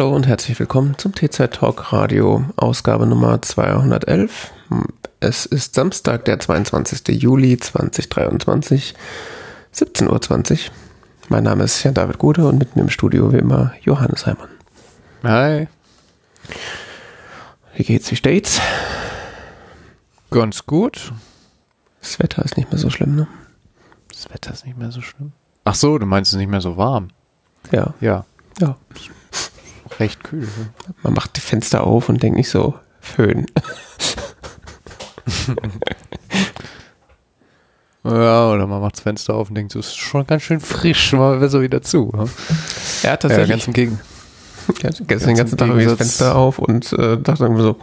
Hallo und herzlich willkommen zum T-Zeit Talk Radio, Ausgabe Nummer 211. Es ist Samstag, der 22. Juli 2023, 17.20 Uhr. Mein Name ist Jan David Gude und mit mir im Studio wie immer Johannes Heimann. Hi. Wie geht's, wie steht's? Ganz gut. Das Wetter ist nicht mehr so schlimm, ne? Das Wetter ist nicht mehr so schlimm. Ach so, du meinst es ist nicht mehr so warm. Ja. Ja, Ja. Recht kühl. ne? Man macht die Fenster auf und denkt nicht so, Föhn. Ja, oder man macht das Fenster auf und denkt, es ist schon ganz schön frisch, wir so wieder zu. ne? Ja, Ja, tatsächlich. ganz im Gegen. Ich hatte gestern den ganzen Ganz Tag irgendwie das Gegensatz- Fenster auf und äh, dachte irgendwie so,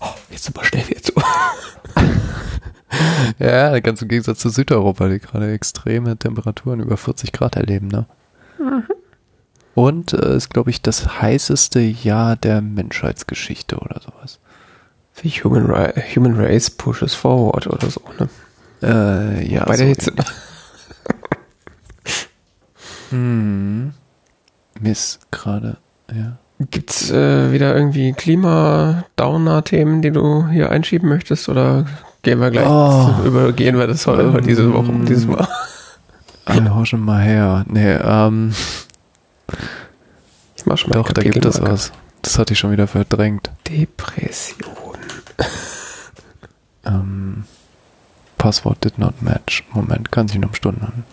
oh, jetzt aber schnell wieder zu. Ja, ganz im Gegensatz zu Südeuropa, die gerade extreme Temperaturen über 40 Grad erleben, ne? Und äh, ist, glaube ich, das heißeste Jahr der Menschheitsgeschichte oder sowas. Wie Human, Ra Human Race pushes forward oder so, ne? Äh, ja. Bei der Hitze. Hm. Miss gerade, ja. Gibt's äh, wieder irgendwie Klima-Downer-Themen, die du hier einschieben möchtest? Oder gehen wir gleich, Oh. übergehen wir das heute, Ähm, diese Woche, dieses Mal? Alle horchen mal her. Nee, ähm, Ich mach schon mal doch, da gibt es was. Das hatte ich schon wieder verdrängt. Depression. Ähm, Passwort did not match. Moment, kann sich noch um Stunden.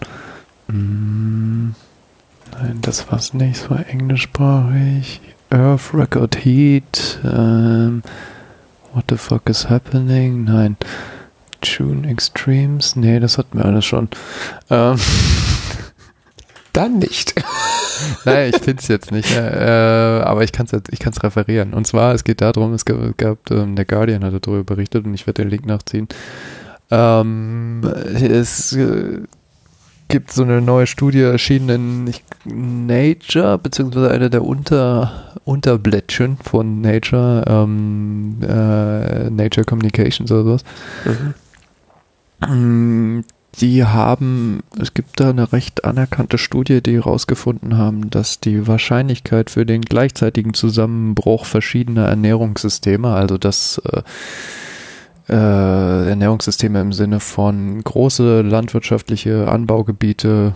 Mm, nein, das war's nicht. Es war englischsprachig. Earth Record Heat. Ähm, what the fuck is happening? Nein. June Extremes. Nee, das hatten wir alles schon. Ähm, Dann nicht. Nein, ich finde es jetzt nicht, äh, aber ich kann es ich kann's referieren. Und zwar, es geht darum, es gab, gab ähm, der Guardian hat darüber berichtet und ich werde den Link nachziehen. Ähm, es äh, gibt so eine neue Studie erschienen in Nature, beziehungsweise eine der Unter, Unterblättchen von Nature, ähm, äh, Nature Communications oder sowas. Mm, Die haben, es gibt da eine recht anerkannte Studie, die herausgefunden haben, dass die Wahrscheinlichkeit für den gleichzeitigen Zusammenbruch verschiedener Ernährungssysteme, also das äh, äh, Ernährungssysteme im Sinne von große landwirtschaftliche Anbaugebiete,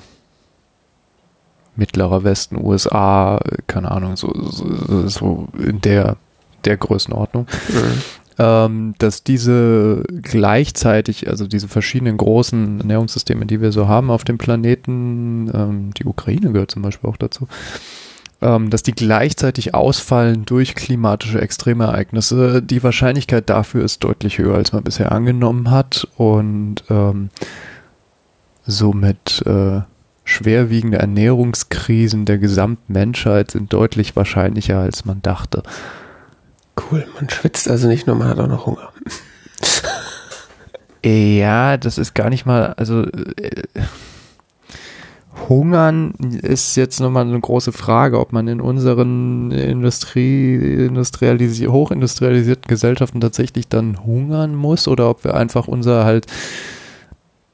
mittlerer Westen, USA, keine Ahnung, so, so, so in der, der Größenordnung, Mhm. Ähm, dass diese gleichzeitig, also diese verschiedenen großen Ernährungssysteme, die wir so haben auf dem Planeten, ähm, die Ukraine gehört zum Beispiel auch dazu, ähm, dass die gleichzeitig ausfallen durch klimatische Extremereignisse. Die Wahrscheinlichkeit dafür ist deutlich höher, als man bisher angenommen hat und ähm, somit äh, schwerwiegende Ernährungskrisen der Gesamtmenschheit sind deutlich wahrscheinlicher, als man dachte. Cool, man schwitzt also nicht nur, man hat auch noch Hunger. Ja, das ist gar nicht mal, also äh, Hungern ist jetzt nochmal eine große Frage, ob man in unseren Industrie, industrialisi hochindustrialisierten Gesellschaften tatsächlich dann hungern muss oder ob wir einfach unser halt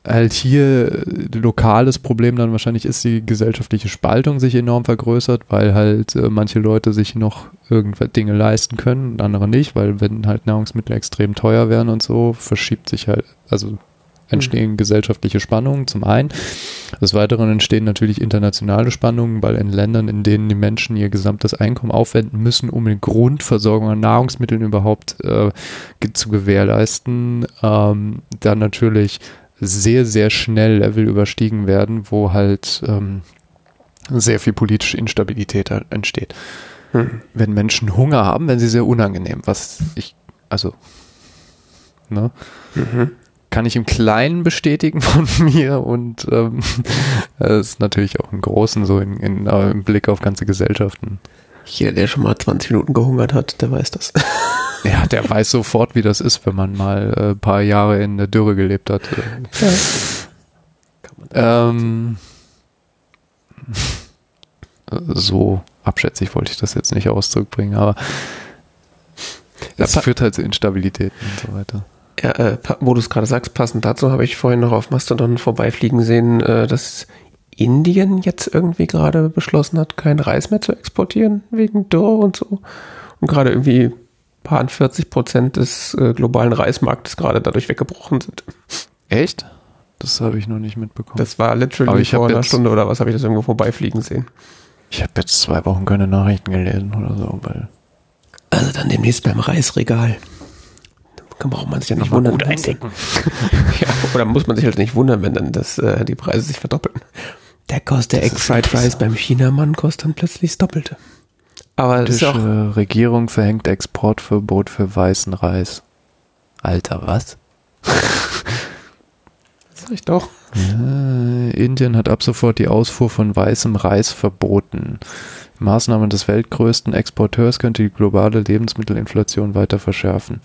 halt hier lokales Problem dann wahrscheinlich ist, die gesellschaftliche Spaltung sich enorm vergrößert, weil halt äh, manche Leute sich noch irgendwelche Dinge leisten können und andere nicht, weil wenn halt Nahrungsmittel extrem teuer werden und so, verschiebt sich halt, also entstehen gesellschaftliche Spannungen zum einen. Des Weiteren entstehen natürlich internationale Spannungen, weil in Ländern, in denen die Menschen ihr gesamtes Einkommen aufwenden müssen, um die Grundversorgung an Nahrungsmitteln überhaupt äh, zu gewährleisten, ähm, dann natürlich sehr, sehr schnell Level überstiegen werden, wo halt ähm, sehr viel politische Instabilität entsteht. Hm. Wenn Menschen Hunger haben, werden sie sehr unangenehm, was ich, also, ne? Mhm. kann ich im Kleinen bestätigen von mir und ähm, das ist natürlich auch im Großen so in, in, äh, im Blick auf ganze Gesellschaften. Jeder, der schon mal 20 Minuten gehungert hat, der weiß das. Ja, der weiß sofort, wie das ist, wenn man mal äh, ein paar Jahre in der Dürre gelebt hat. Ähm, so abschätzig wollte ich das jetzt nicht ausdrücken, aber es Ja, führt halt zu Instabilitäten und so weiter. Ja, äh, wo du es gerade sagst, passend dazu habe ich vorhin noch auf Mastodon vorbeifliegen sehen, äh, dass Indien jetzt irgendwie gerade beschlossen hat, kein Reis mehr zu exportieren wegen Dürre und so. Und gerade irgendwie paar 40 Prozent des äh, globalen Reismarktes gerade dadurch weggebrochen sind. Echt? Das habe ich noch nicht mitbekommen. Das war literally vor einer Stunde oder was habe ich das irgendwo vorbeifliegen sehen. Ich habe jetzt zwei Wochen keine Nachrichten gelesen oder so, weil. Also dann demnächst beim Reisregal. Da braucht man sich ja nicht wundern. Gut eindecken. ja, oder muss man sich halt nicht wundern, wenn dann das, äh, die Preise sich verdoppeln. Der kostet der Egg Fried Rice beim Chinamann kostet dann plötzlich das Doppelte. Aber die Regierung verhängt Exportverbot für weißen Reis. Alter, was? Sag ich doch. Ja, Indien hat ab sofort die Ausfuhr von weißem Reis verboten. Maßnahme des weltgrößten Exporteurs könnte die globale Lebensmittelinflation weiter verschärfen.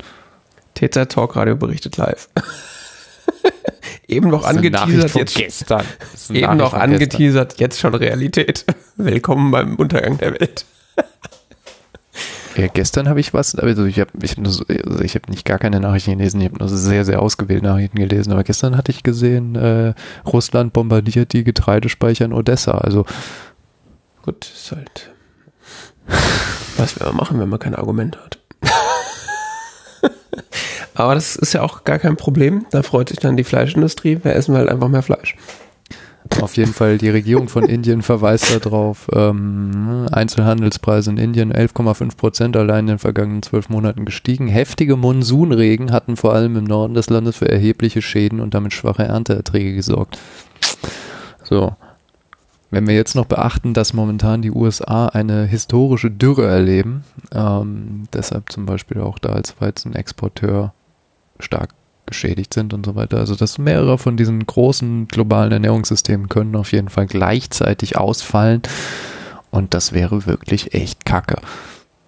TZ Talk Radio berichtet live. Eben noch angeteasert, jetzt gestern. Eben noch angeteasert, gestern. jetzt schon Realität. Willkommen beim Untergang der Welt. Ja, gestern habe ich was, also ich habe ich hab also hab nicht gar keine Nachrichten gelesen, ich habe nur sehr, sehr ausgewählte Nachrichten gelesen, aber gestern hatte ich gesehen, äh, Russland bombardiert die Getreidespeicher in Odessa, also gut, ist halt was wir machen, wenn man kein Argument hat. Aber das ist ja auch gar kein Problem, da freut sich dann die Fleischindustrie, wir essen halt einfach mehr Fleisch. Auf jeden Fall, die Regierung von Indien verweist darauf, ähm, Einzelhandelspreise in Indien 11,5 Prozent allein in den vergangenen zwölf Monaten gestiegen. Heftige Monsunregen hatten vor allem im Norden des Landes für erhebliche Schäden und damit schwache Ernteerträge gesorgt. So. Wenn wir jetzt noch beachten, dass momentan die USA eine historische Dürre erleben, ähm, deshalb zum Beispiel auch da als Weizenexporteur stark geschädigt sind und so weiter. Also dass mehrere von diesen großen globalen Ernährungssystemen können auf jeden Fall gleichzeitig ausfallen und das wäre wirklich echt kacke.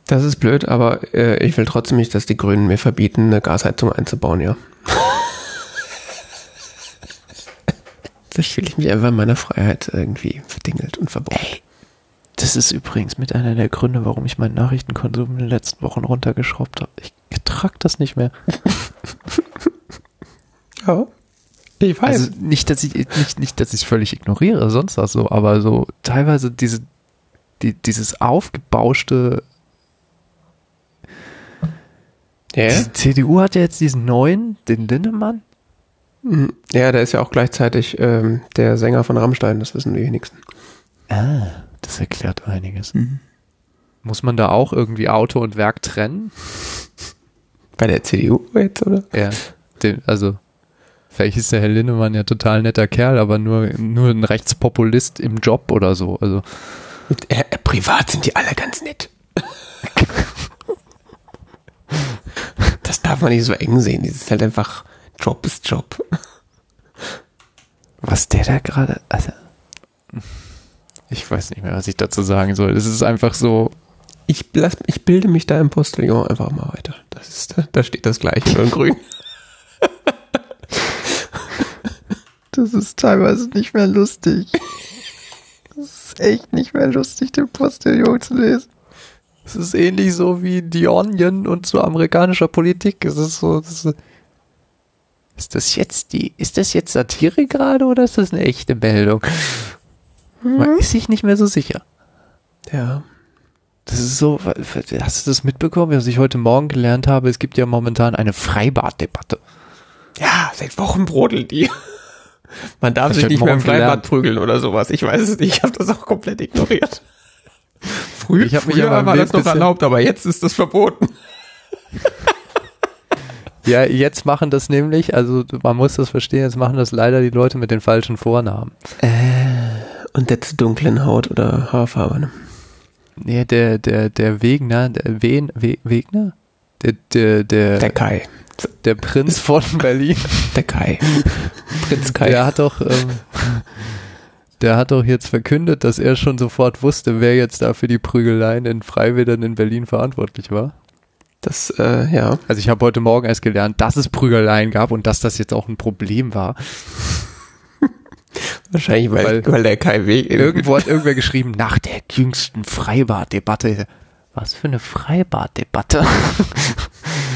Das ist blöd, aber äh, ich will trotzdem nicht, dass die Grünen mir verbieten, eine Gasheizung einzubauen, ja. das fühle ich mich einfach in meiner Freiheit irgendwie verdingelt und verboten. Ey, das ist übrigens mit einer der Gründe, warum ich meinen Nachrichtenkonsum in den letzten Wochen runtergeschraubt habe. Ich trage das nicht mehr. Ja. Ich weiß. Also nicht, dass ich nicht, nicht, dass ich es völlig ignoriere, sonst was so, aber so teilweise diese, die, dieses aufgebauschte ja. Die CDU hat ja jetzt diesen neuen, den Lindemann. Mhm. Ja, der ist ja auch gleichzeitig ähm, der Sänger von Rammstein, das wissen die wenigsten. Ah, das erklärt einiges. Mhm. Muss man da auch irgendwie Auto und Werk trennen? Bei der CDU jetzt, oder? Ja, den, also Vielleicht ist der Herr Lindemann ja total netter Kerl, aber nur, nur ein Rechtspopulist im Job oder so. Also. Äh, privat sind die alle ganz nett. das darf man nicht so eng sehen. Das ist halt einfach Job ist Job. Was der da gerade. Also, ich weiß nicht mehr, was ich dazu sagen soll. Es ist einfach so. Ich, lass, ich bilde mich da im Postillon einfach mal weiter. Das ist, da steht das gleiche, in grün. Das ist teilweise nicht mehr lustig. Das ist echt nicht mehr lustig, den Postillon zu lesen. Es ist ähnlich so wie The Onion und so amerikanischer Politik. Es ist so, das ist, ist das jetzt die, ist das jetzt Satire gerade oder ist das eine echte Meldung? Man ist sich nicht mehr so sicher. Ja. Das ist so, hast du das mitbekommen, was ich heute Morgen gelernt habe? Es gibt ja momentan eine Freibaddebatte. Ja, seit Wochen brodelt die. Man darf sich nicht mehr im Freibad prügeln oder sowas. Ich weiß es nicht. Ich habe das auch komplett ignoriert. Früh, ich früher mich war das noch erlaubt, aber jetzt ist das verboten. Ja, jetzt machen das nämlich, also man muss das verstehen, jetzt machen das leider die Leute mit den falschen Vornamen. Äh, und der zu dunklen Haut oder Haarfarbe. Ne? Nee, der, der, der Wegner, der Wen, We, Wegner? Der, der, der, der Kai der Prinz von Berlin. Der Kai. Prinz Kai. Der hat doch, ähm, der hat doch jetzt verkündet, dass er schon sofort wusste, wer jetzt da für die Prügeleien in Freiwildern in Berlin verantwortlich war. Das, äh, ja. Also ich habe heute Morgen erst gelernt, dass es Prügeleien gab und dass das jetzt auch ein Problem war. Wahrscheinlich, weil, weil, weil der Kai Weg. Irgendwo hat irgendwer geschrieben, nach der jüngsten Freibaddebatte. Was für eine Freibaddebatte?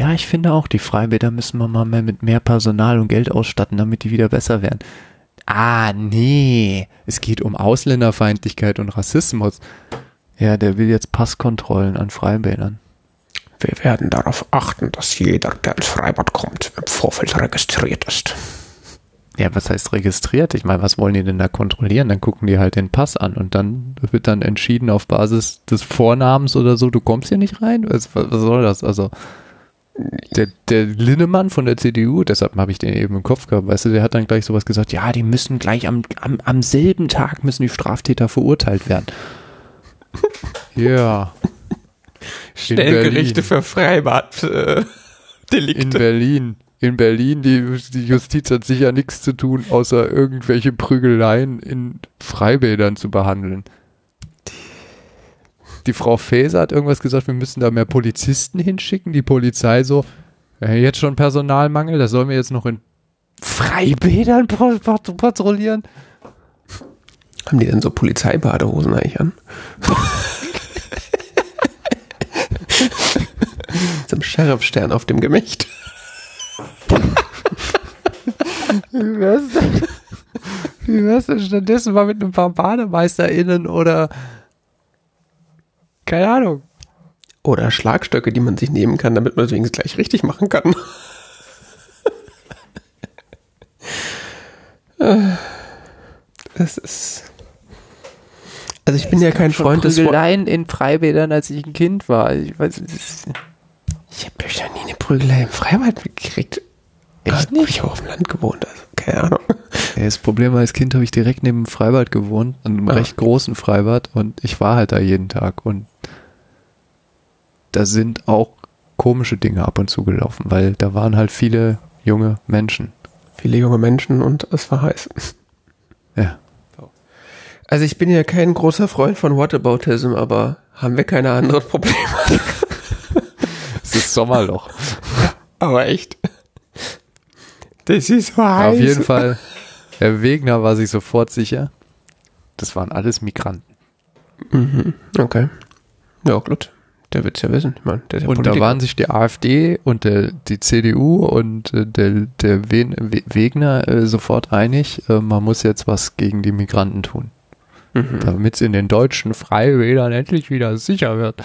Ja, ich finde auch, die Freibäder müssen wir mal mehr mit mehr Personal und Geld ausstatten, damit die wieder besser werden. Ah, nee. Es geht um Ausländerfeindlichkeit und Rassismus. Ja, der will jetzt Passkontrollen an Freibädern. Wir werden darauf achten, dass jeder, der ins Freibad kommt, im Vorfeld registriert ist. Ja, was heißt registriert? Ich meine, was wollen die denn da kontrollieren? Dann gucken die halt den Pass an und dann wird dann entschieden auf Basis des Vornamens oder so, du kommst hier nicht rein? Was, was soll das? Also, der, der Linnemann von der CDU, deshalb habe ich den eben im Kopf gehabt, weißt du, der hat dann gleich sowas gesagt, ja, die müssen gleich am, am, am selben Tag müssen die Straftäter verurteilt werden. ja. Stellgerichte für Freibad-Delikte. Äh, in Berlin. In Berlin, die, die Justiz hat sicher nichts zu tun, außer irgendwelche Prügeleien in Freibädern zu behandeln. Die Frau Faeser hat irgendwas gesagt, wir müssen da mehr Polizisten hinschicken. Die Polizei so, ja, jetzt schon Personalmangel, das sollen wir jetzt noch in Freibädern patrouillieren. Haben die denn so Polizeibadehosen eigentlich an? Zum Sheriffstern auf dem Gemächt. Wie wär's denn? Wie wär's denn stattdessen mal mit ein paar BademeisterInnen oder keine Ahnung. Oder Schlagstöcke, die man sich nehmen kann, damit man es wenigstens gleich richtig machen kann. Das ist. Also ich bin ja kein Freund des Prügeleien in Freibädern, als ich ein Kind war. Ich weiß, ich habe ja nie eine Prügelei im Freibad gekriegt. Echt nicht? Ich habe auf dem Land gewohnt, also keine Ahnung. Ja, das Problem war, als Kind habe ich direkt neben dem Freibad gewohnt, einem ah. recht großen Freibad und ich war halt da jeden Tag und da sind auch komische Dinge ab und zu gelaufen, weil da waren halt viele junge Menschen. Viele junge Menschen und es war heiß. Ja. Also ich bin ja kein großer Freund von Whataboutism, aber haben wir keine anderen Probleme. es ist Sommerloch. aber echt. Das ist so heiß. Auf jeden Fall, Herr Wegner war sich sofort sicher, das waren alles Migranten. Mhm, okay. Ja, gut. Der wird es ja wissen. Ich meine, der ist ja und Politiker. da waren sich die AfD und der, die CDU und äh, der, der Wegner äh, sofort einig, äh, man muss jetzt was gegen die Migranten tun. Mhm. Damit es in den deutschen Freiwählern endlich wieder sicher wird.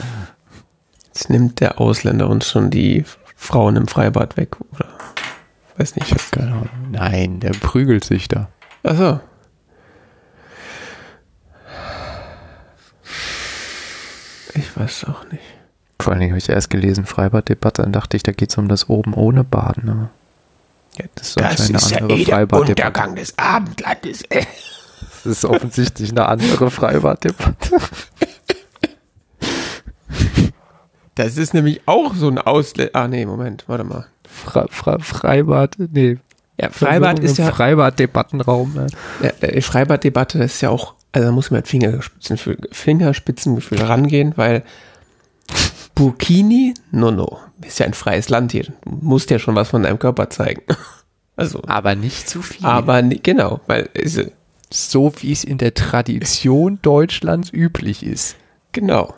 Jetzt nimmt der Ausländer uns schon die Frauen im Freibad weg, oder? Weiß nicht. Ich keine Ahnung. Nein, der prügelt sich da. Achso. Ich weiß auch nicht. Vor allem habe ich erst gelesen, Freibaddebatte, dann dachte ich, da geht es um das oben ohne Baden. Aber ja, das, das ist ja eh der Untergang des Abendlandes. Das ist offensichtlich eine andere Freibaddebatte. Das ist nämlich auch so ein Ausländer. Ah, nee, Moment, warte mal. Fre Fre Freibad, nee. Ja, Freibad ist ja. Freibad-Debattenraum. Ne? Ja, Freibad-Debatte ist ja auch, also da muss man mit Fingerspitzengefühl, Fingerspitzengefühl rangehen, weil Burkini, no, no. Ist ja ein freies Land hier. Du musst ja schon was von deinem Körper zeigen. Also. Aber nicht zu viel. Aber genau, weil, ist, so wie es in der Tradition Deutschlands üblich ist. Genau.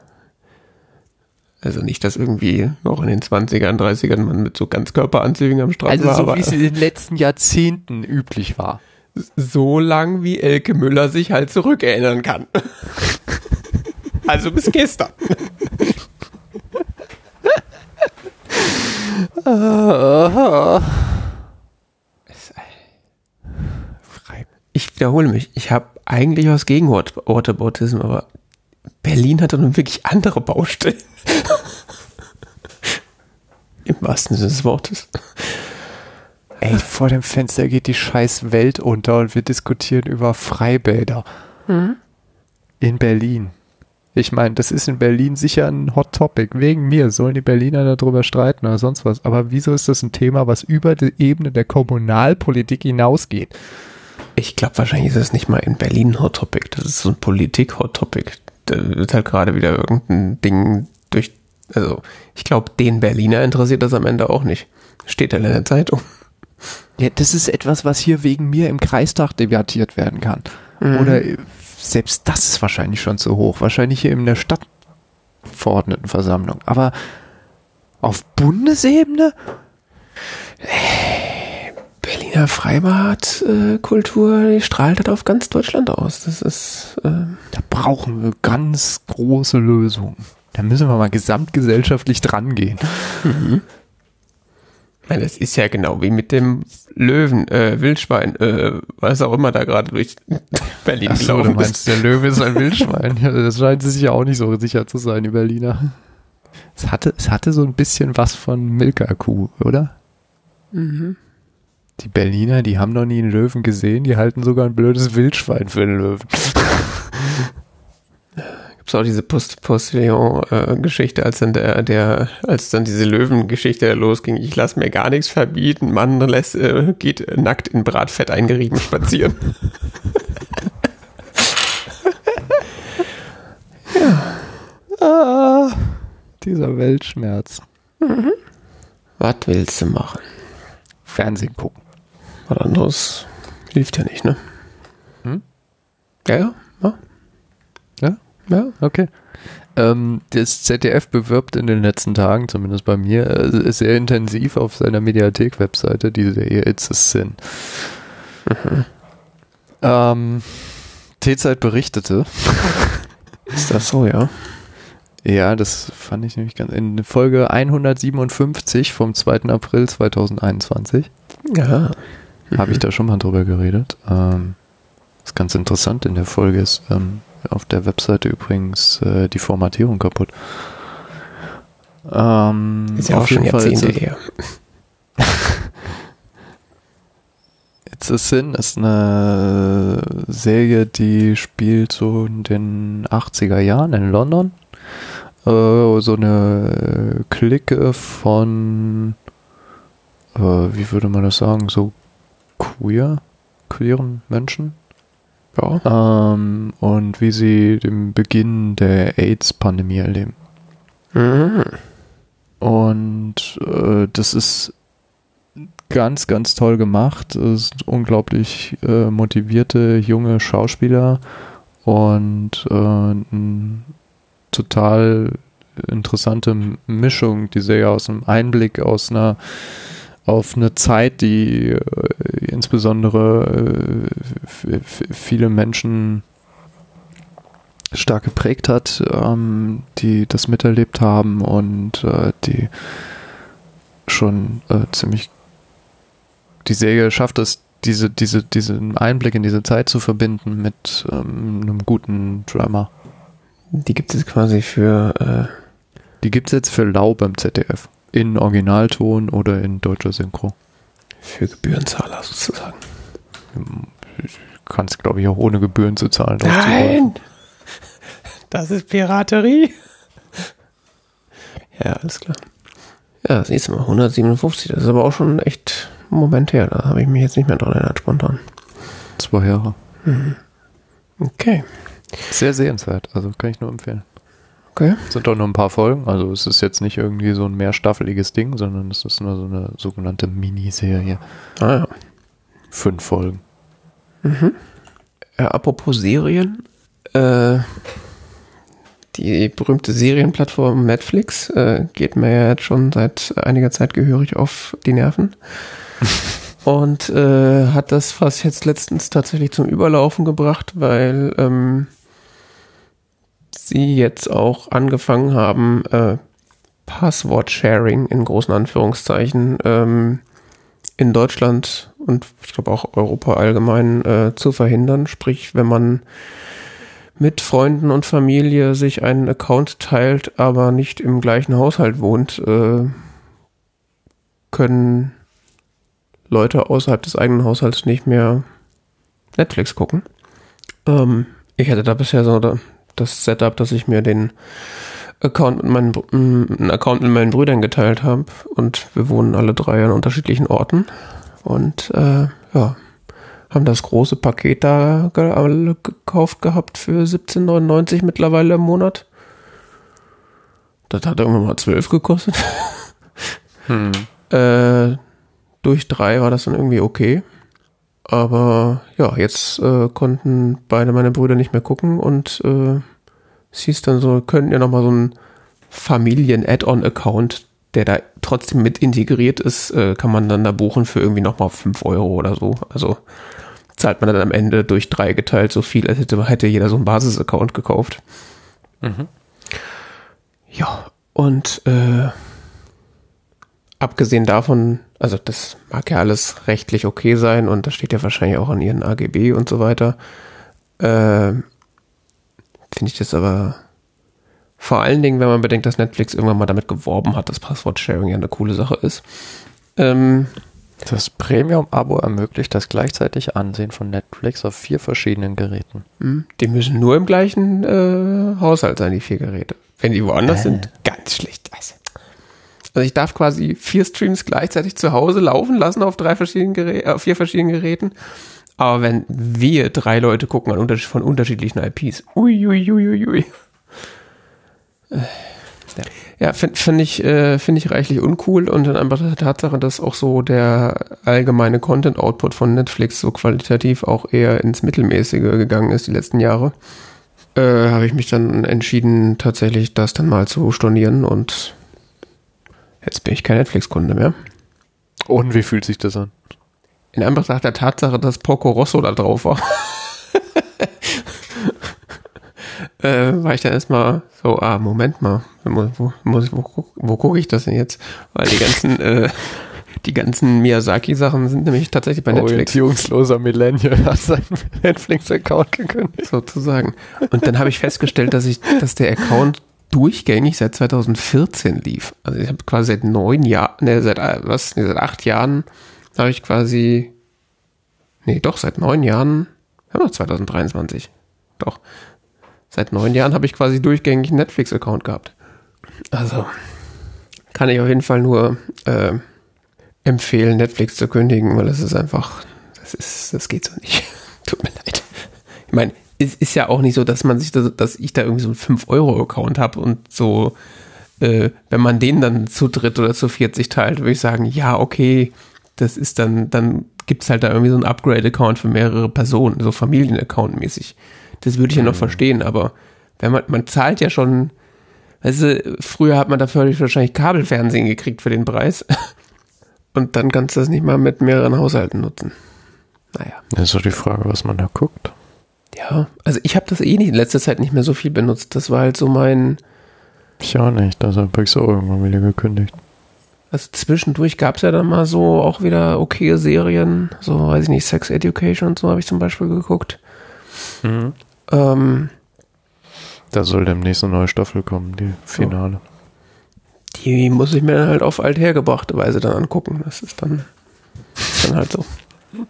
Also nicht, dass irgendwie noch in den 20ern, 30ern man mit so ganz Körperanzügen am Strand also war. Also so wie es in den letzten Jahrzehnten üblich war. So lang wie Elke Müller sich halt zurückerinnern kann. also bis gestern. Ich wiederhole mich. Ich habe eigentlich was gegen Whataboutism, aber Berlin hat doch nun wirklich andere Baustellen. Im wahrsten Sinne des Wortes. Ey, vor dem Fenster geht die scheiß Welt unter und wir diskutieren über Freibäder. Mhm. In Berlin. Ich meine, das ist in Berlin sicher ein Hot Topic. Wegen mir sollen die Berliner darüber streiten oder sonst was. Aber wieso ist das ein Thema, was über die Ebene der Kommunalpolitik hinausgeht? Ich glaube, wahrscheinlich ist es nicht mal in Berlin ein Hot Topic. Das ist so ein Politik-Hot Topic. Da wird halt gerade wieder irgendein Ding durch. Also, ich glaube, den Berliner interessiert das am Ende auch nicht. Steht halt in der Zeitung. Ja, das ist etwas, was hier wegen mir im Kreistag debattiert werden kann. Mhm. Oder selbst das ist wahrscheinlich schon zu hoch. Wahrscheinlich hier in der Stadtverordnetenversammlung. Aber auf Bundesebene? Berliner Berliner Freibadkultur, strahlt halt auf ganz Deutschland aus. Das ist. Äh, Da brauchen wir ganz große Lösungen. Da müssen wir mal gesamtgesellschaftlich drangehen. Ich meine, das ist ja genau wie mit dem Löwen, äh, Wildschwein, äh, was auch immer da gerade durch Berlin Ach so, gelaufen du meinst, der Löwe ist ein Wildschwein. Das scheint sich ja auch nicht so sicher zu sein, die Berliner. Es hatte, es hatte so ein bisschen was von Milka-Kuh, oder? Die Berliner, die haben noch nie einen Löwen gesehen, die halten sogar ein blödes Wildschwein für einen Löwen. Gibt's auch diese Post Postillon-Geschichte, als dann der, der, als dann diese Löwengeschichte losging, ich lasse mir gar nichts verbieten, Mann lässt, äh, geht nackt in Bratfett eingerieben spazieren. Ah, dieser Weltschmerz. Was willst du machen? Fernsehen gucken. Was anderes hilft ja nicht, ne? Hm? Ja, ja, ja. Okay. Ähm, das ZDF bewirbt in den letzten Tagen, zumindest bei mir, äh, sehr intensiv auf seiner Mediathek-Webseite die Serie It's a Sin. Ähm, T-Zeit berichtete, Ist das so, ja? ja, das fand ich nämlich ganz, in Folge 157 vom 2. April 2021 Ja. habe ich da schon mal drüber geredet. Ähm, was ganz interessant in der Folge ist, ähm, auf der Webseite übrigens äh, die Formatierung kaputt. Ähm, Ist ja auch schon Jahrzehnte ist her. It's a Sin ist eine Serie, die spielt so in den 80er Jahren in London. Äh, so eine Clique von, äh, wie würde man das sagen, so queer, queeren Menschen. Ja. Ähm, und wie sie den Beginn der AIDS-Pandemie erleben. Mhm. Und äh, das ist ganz, ganz toll gemacht. Es sind unglaublich äh, motivierte junge Schauspieler und äh, eine total interessante Mischung, die Serie aus einem Einblick aus einer auf eine Zeit, die äh, insbesondere äh, viele Menschen stark geprägt hat, ähm, die das miterlebt haben und äh, die schon äh, ziemlich die Serie schafft es, diese, diese, diesen Einblick in diese Zeit zu verbinden mit ähm, einem guten Drama. Die gibt es quasi für, äh, Die gibt es jetzt für lau beim ZDF. In Originalton oder in deutscher Synchro. für Gebührenzahler sozusagen. Kannst, glaube ich, auch ohne Gebühren zu zahlen. Nein! Das ist Piraterie. Ja, alles klar. Ja, siehst du mal, 157, das ist aber auch schon echt ein Moment her. Da habe ich mich jetzt nicht mehr dran erinnert, spontan. Zwei Jahre. Okay. Sehr sehenswert, also kann ich nur empfehlen. Okay. Es sind auch nur ein paar Folgen, also es ist jetzt nicht irgendwie so ein mehrstaffeliges Ding, sondern es ist nur so eine sogenannte Miniserie. Ah ja. Fünf Folgen. Ja, apropos Serien, äh, die berühmte Serienplattform Netflix äh, geht mir ja jetzt schon seit einiger Zeit gehörig auf die Nerven. Und äh, hat das fast jetzt letztens tatsächlich zum Überlaufen gebracht, weil ähm, sie jetzt auch angefangen haben, äh, Passwort-Sharing in großen Anführungszeichen ähm, in Deutschland und ich glaube auch Europa allgemein äh, zu verhindern. Sprich, wenn man mit Freunden und Familie sich einen Account teilt, aber nicht im gleichen Haushalt wohnt, äh, können Leute außerhalb des eigenen Haushalts nicht mehr Netflix gucken. Ähm, ich hatte da bisher so das Setup, dass ich mir den Account mit meinen, einen Account mit meinen Brüdern geteilt habe und wir wohnen alle drei an unterschiedlichen Orten und äh, ja, haben das große Paket da ge alle gekauft gehabt für 17,99 mittlerweile im Monat. Das hat irgendwann mal 12 gekostet. Hm. Äh, durch drei war das dann irgendwie okay. Aber ja, jetzt äh, konnten beide meine Brüder nicht mehr gucken und äh, es hieß dann so, könnten ja nochmal so einen Familien-Add-on-Account, der da trotzdem mit integriert ist, äh, kann man dann da buchen für irgendwie nochmal 5 Euro oder so. Also zahlt man dann am Ende durch drei geteilt so viel, als hätte, hätte jeder so einen Basis-Account gekauft. Mhm. Ja, und äh, abgesehen davon, also das mag ja alles rechtlich okay sein und das steht ja wahrscheinlich auch an ihren AGB und so weiter, äh, finde ich das aber vor allen Dingen, wenn man bedenkt, dass Netflix irgendwann mal damit geworben hat, dass Passwort-Sharing ja eine coole Sache ist. Ähm, das Premium-Abo ermöglicht das gleichzeitig Ansehen von Netflix auf vier verschiedenen Geräten. Hm, die müssen nur im gleichen äh, Haushalt sein, die vier Geräte. Wenn die woanders äh. sind, ganz schlecht. Also, also ich darf quasi vier Streams gleichzeiig zu Hause laufen lassen auf drei verschiedenen Geräten, auf vier verschiedenen Geräten. Aber wenn wir drei Leute gucken an von unterschiedlichen IPs, uiuiuiui. Ui, ui, ui. Ja, finde find ich, äh, finde ich reichlich uncool und dann einfach der Tatsache, dass auch so der allgemeine Content-Output von Netflix so qualitativ auch eher ins Mittelmäßige gegangen ist die letzten Jahre, äh, habe ich mich dann entschieden, tatsächlich das dann mal zu stornieren und jetzt bin ich kein Netflix-Kunde mehr. Und wie fühlt sich das an? In Anbetracht der Tatsache, dass Poco Rosso da drauf war. äh, war ich dann erstmal so, ah, Moment mal, wo, wo, wo, wo gucke ich das denn jetzt? Weil die ganzen, äh, die ganzen Miyazaki-Sachen sind nämlich tatsächlich bei Netflix. Orientierungsloser Millennial hat seinen Netflix-Account gekündigt. Sozusagen. Und dann habe ich festgestellt, dass ich, dass der Account durchgängig seit 2014 lief. Also ich habe quasi seit neun Jahren, ne, seit was, ne, seit acht Jahren habe ich quasi, nee, doch, seit neun Jahren, ja, 2023. Doch, Seit neun Jahren habe ich quasi durchgängig einen Netflix-Account gehabt. Also kann ich auf jeden Fall nur äh, empfehlen, Netflix zu kündigen, weil es ist einfach, das ist, das geht so nicht. Tut mir leid. Ich meine, es ist ja auch nicht so, dass man sich, da, dass ich da irgendwie so einen 5-Euro-Account habe und so, äh, wenn man den dann zu dritt oder zu 40 teilt, würde ich sagen, ja, okay, das ist dann, dann gibt es halt da irgendwie so einen Upgrade-Account für mehrere Personen, so Familien-Account-mäßig. Das würde ich ja noch mhm. verstehen, aber wenn man, man zahlt ja schon, weißt du, früher hat man dafür wahrscheinlich Kabelfernsehen gekriegt für den Preis. Und dann kannst du das nicht mal mit mehreren Haushalten nutzen. Naja. Das ist doch die Frage, was man da guckt. Ja, also ich habe das eh nicht in letzter Zeit nicht mehr so viel benutzt. Das war halt so mein. Ich auch nicht, also habe ich so irgendwann wieder gekündigt. Also zwischendurch gab es ja dann mal so auch wieder okay Serien, so weiß ich nicht, Sex Education und so habe ich zum Beispiel geguckt. Mhm. Ähm, da soll demnächst eine neue Staffel kommen, die Finale. Die muss ich mir dann halt auf althergebrachte Weise dann angucken. Das ist dann, ist dann halt so.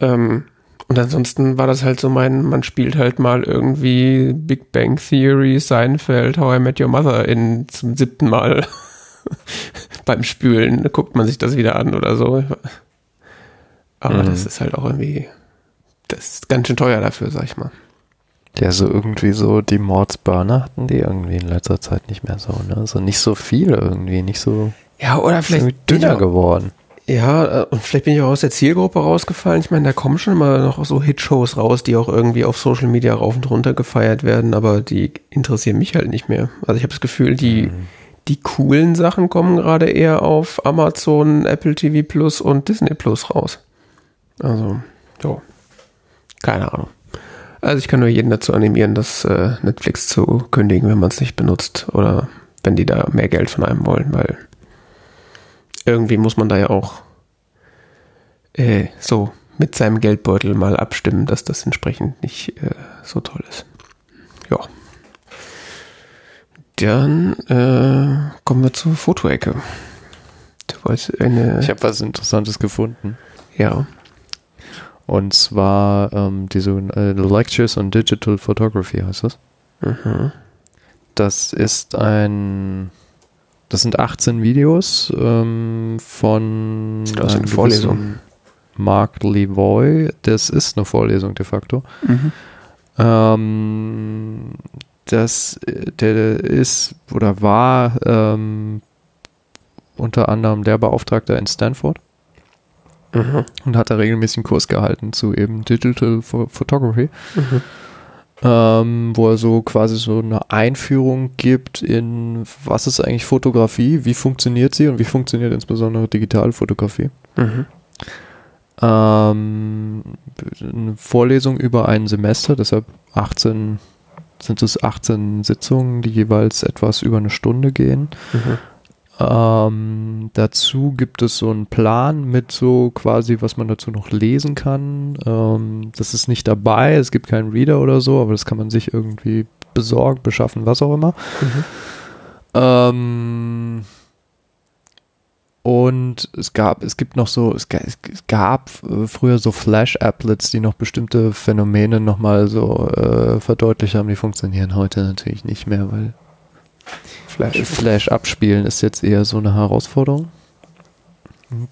ähm, und ansonsten war das halt so mein, man spielt halt mal irgendwie Big Bang Theory, Seinfeld, How I Met Your Mother in zum siebten Mal beim Spülen. Guckt man sich das wieder an oder so. Aber mhm. das ist halt auch irgendwie das ist ganz schön teuer dafür, sag ich mal. Ja, so irgendwie so, die Mordsburner hatten die irgendwie in letzter Zeit nicht mehr so, ne? So nicht so viele irgendwie, nicht so. Ja, oder vielleicht dünner geworden. Ja, äh, und vielleicht bin ich auch aus der Zielgruppe rausgefallen. Ich meine, da kommen schon immer noch so Hitshows raus, die auch irgendwie auf Social Media rauf und runter gefeiert werden, aber die interessieren mich halt nicht mehr. Also ich habe das Gefühl, die, mhm. die coolen Sachen kommen gerade eher auf Amazon, Apple TV Plus und Disney Plus raus. Also, ja. Keine Ahnung. Also ich kann nur jeden dazu animieren, das äh, Netflix zu kündigen, wenn man es nicht benutzt oder wenn die da mehr Geld von einem wollen, weil irgendwie muss man da ja auch äh, so mit seinem Geldbeutel mal abstimmen, dass das entsprechend nicht äh, so toll ist. Ja. Dann äh, kommen wir zur Fotoecke. Du wolltest eine. Ich habe was Interessantes gefunden. Ja. Und zwar ähm, diese äh, Lectures on Digital Photography heißt das. Mhm. Das ist ein, das sind 18 Videos ähm, von das eine Vorlesung. Mark Levoy. Das ist eine Vorlesung de facto. Mhm. Ähm, das, der ist oder war ähm, unter anderem der Beauftragte in Stanford. Mhm. Und hat da regelmäßig einen Kurs gehalten zu eben Digital Photography. Mhm. Ähm, wo er so quasi so eine Einführung gibt in was ist eigentlich Fotografie, wie funktioniert sie und wie funktioniert insbesondere digitale Fotografie. Mhm. Ähm, eine Vorlesung über ein Semester, deshalb 18 sind es 18 Sitzungen, die jeweils etwas über eine Stunde gehen. Mhm. Ähm, dazu gibt es so einen Plan mit so quasi, was man dazu noch lesen kann. Ähm, das ist nicht dabei, es gibt keinen Reader oder so, aber das kann man sich irgendwie besorgen, beschaffen, was auch immer. Mhm. Ähm, und es gab, es gibt noch so, es, ga- es gab äh, früher so Flash-Applets, die noch bestimmte Phänomene nochmal so äh, verdeutlicht haben, die funktionieren heute natürlich nicht mehr, weil Flash. Flash abspielen ist jetzt eher so eine Herausforderung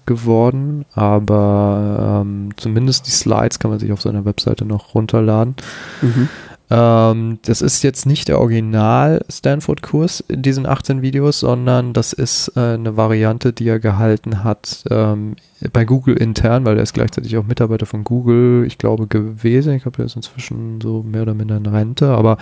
geworden, aber ähm, zumindest die Slides kann man sich auf seiner Webseite noch runterladen. Mhm. Ähm, das ist jetzt nicht der Original Stanford-Kurs in diesen 18 Videos, sondern das ist äh, eine Variante, die er gehalten hat ähm, bei Google intern, weil er ist gleichzeitig auch Mitarbeiter von Google, ich glaube, gewesen. Ich glaube, er ist inzwischen so mehr oder minder in Rente, aber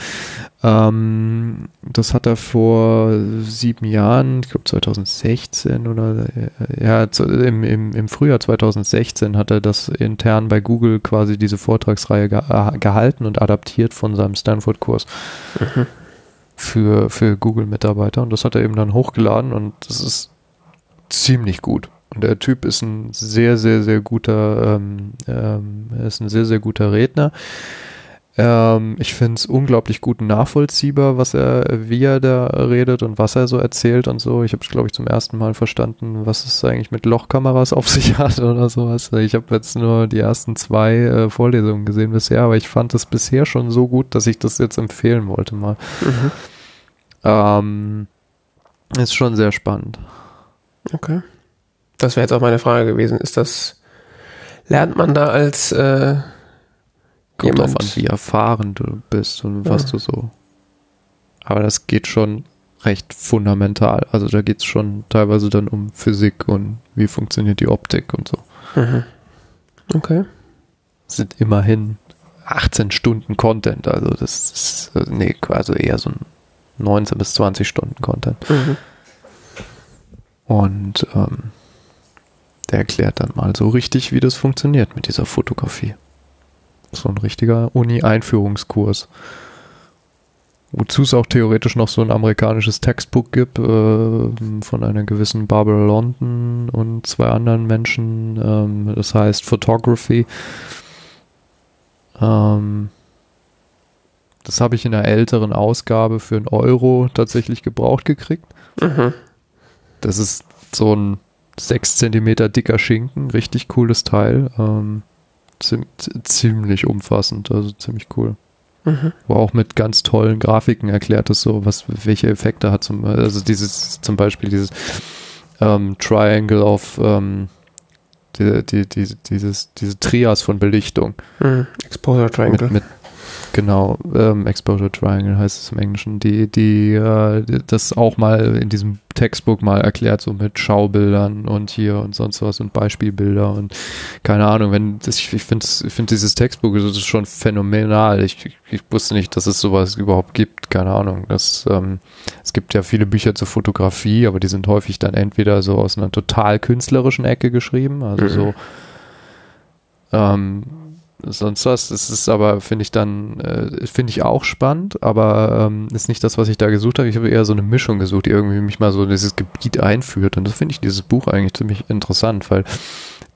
ähm, das hat er vor sieben Jahren, ich glaube 2016 oder äh, ja, im, im, im Frühjahr 2016 hat er das intern bei Google quasi diese Vortragsreihe ge äh, gehalten und adaptiert von seinem Stanford-Kurs Mhm. für, für Google-Mitarbeiter und das hat er eben dann hochgeladen und das ist ziemlich gut. Und der Typ ist ein sehr, sehr, sehr guter, ähm, ähm, ist ein sehr, sehr guter Redner. Ähm, ich finde es unglaublich gut nachvollziehbar, was er, wie er da redet und was er so erzählt und so. Ich habe glaube ich, zum ersten Mal verstanden, was es eigentlich mit Lochkameras auf sich hat oder sowas. Ich habe jetzt nur die ersten zwei äh, Vorlesungen gesehen bisher, aber ich fand es bisher schon so gut, dass ich das jetzt empfehlen wollte mal. Mhm. Ähm, ist schon sehr spannend. Okay. Das wäre jetzt auch meine Frage gewesen. Ist das, lernt man da als äh, Kommt jemand? drauf an, wie erfahren du bist und was Ja. du so. Aber das geht schon recht fundamental. Also da geht es schon teilweise dann um Physik und wie funktioniert die Optik und so. Mhm. Okay. Das sind immerhin 18 Stunden Content. Also das ist, also nee, quasi eher so ein 19 bis 20 Stunden Content. Mhm. Und ähm, der erklärt dann mal so richtig, wie das funktioniert mit dieser Fotografie. So ein richtiger Uni-Einführungskurs. Wozu es auch theoretisch noch so ein amerikanisches Textbook gibt äh, von einer gewissen Barbara London und zwei anderen Menschen. Ähm, das heißt Photography. Ähm, das habe ich in einer älteren Ausgabe für einen Euro tatsächlich gebraucht gekriegt. Mhm. Das ist so ein 6 Zentimeter dicker Schinken, richtig cooles Teil. Ähm, ziem ziemlich umfassend, also ziemlich cool. Mhm. Wo auch mit ganz tollen Grafiken erklärt ist, so was, welche Effekte hat zum, also dieses, zum Beispiel dieses ähm, Triangle of ähm, die, die, die, dieses, diese Trias von Belichtung. Mhm. Exposure Triangle. Mit, mit, genau, ähm, Exposure Triangle heißt es im Englischen, die, die, äh, das auch mal in diesem Textbook mal erklärt, so mit Schaubildern und hier und sonst was und Beispielbilder und keine Ahnung, wenn das, ich finde ich finde dieses Textbook das ist schon phänomenal. Ich, ich, ich wusste nicht, dass es sowas überhaupt gibt, keine Ahnung. Das, ähm, es gibt ja viele Bücher zur Fotografie, aber die sind häufig dann entweder so aus einer total künstlerischen Ecke geschrieben, also Mhm. so ähm, sonst was. Das ist aber, finde ich dann, äh, finde ich auch spannend, aber ähm, ist nicht das, was ich da gesucht habe. Ich habe eher so eine Mischung gesucht, die irgendwie mich mal so in dieses Gebiet einführt. Und das finde ich dieses Buch eigentlich ziemlich interessant, weil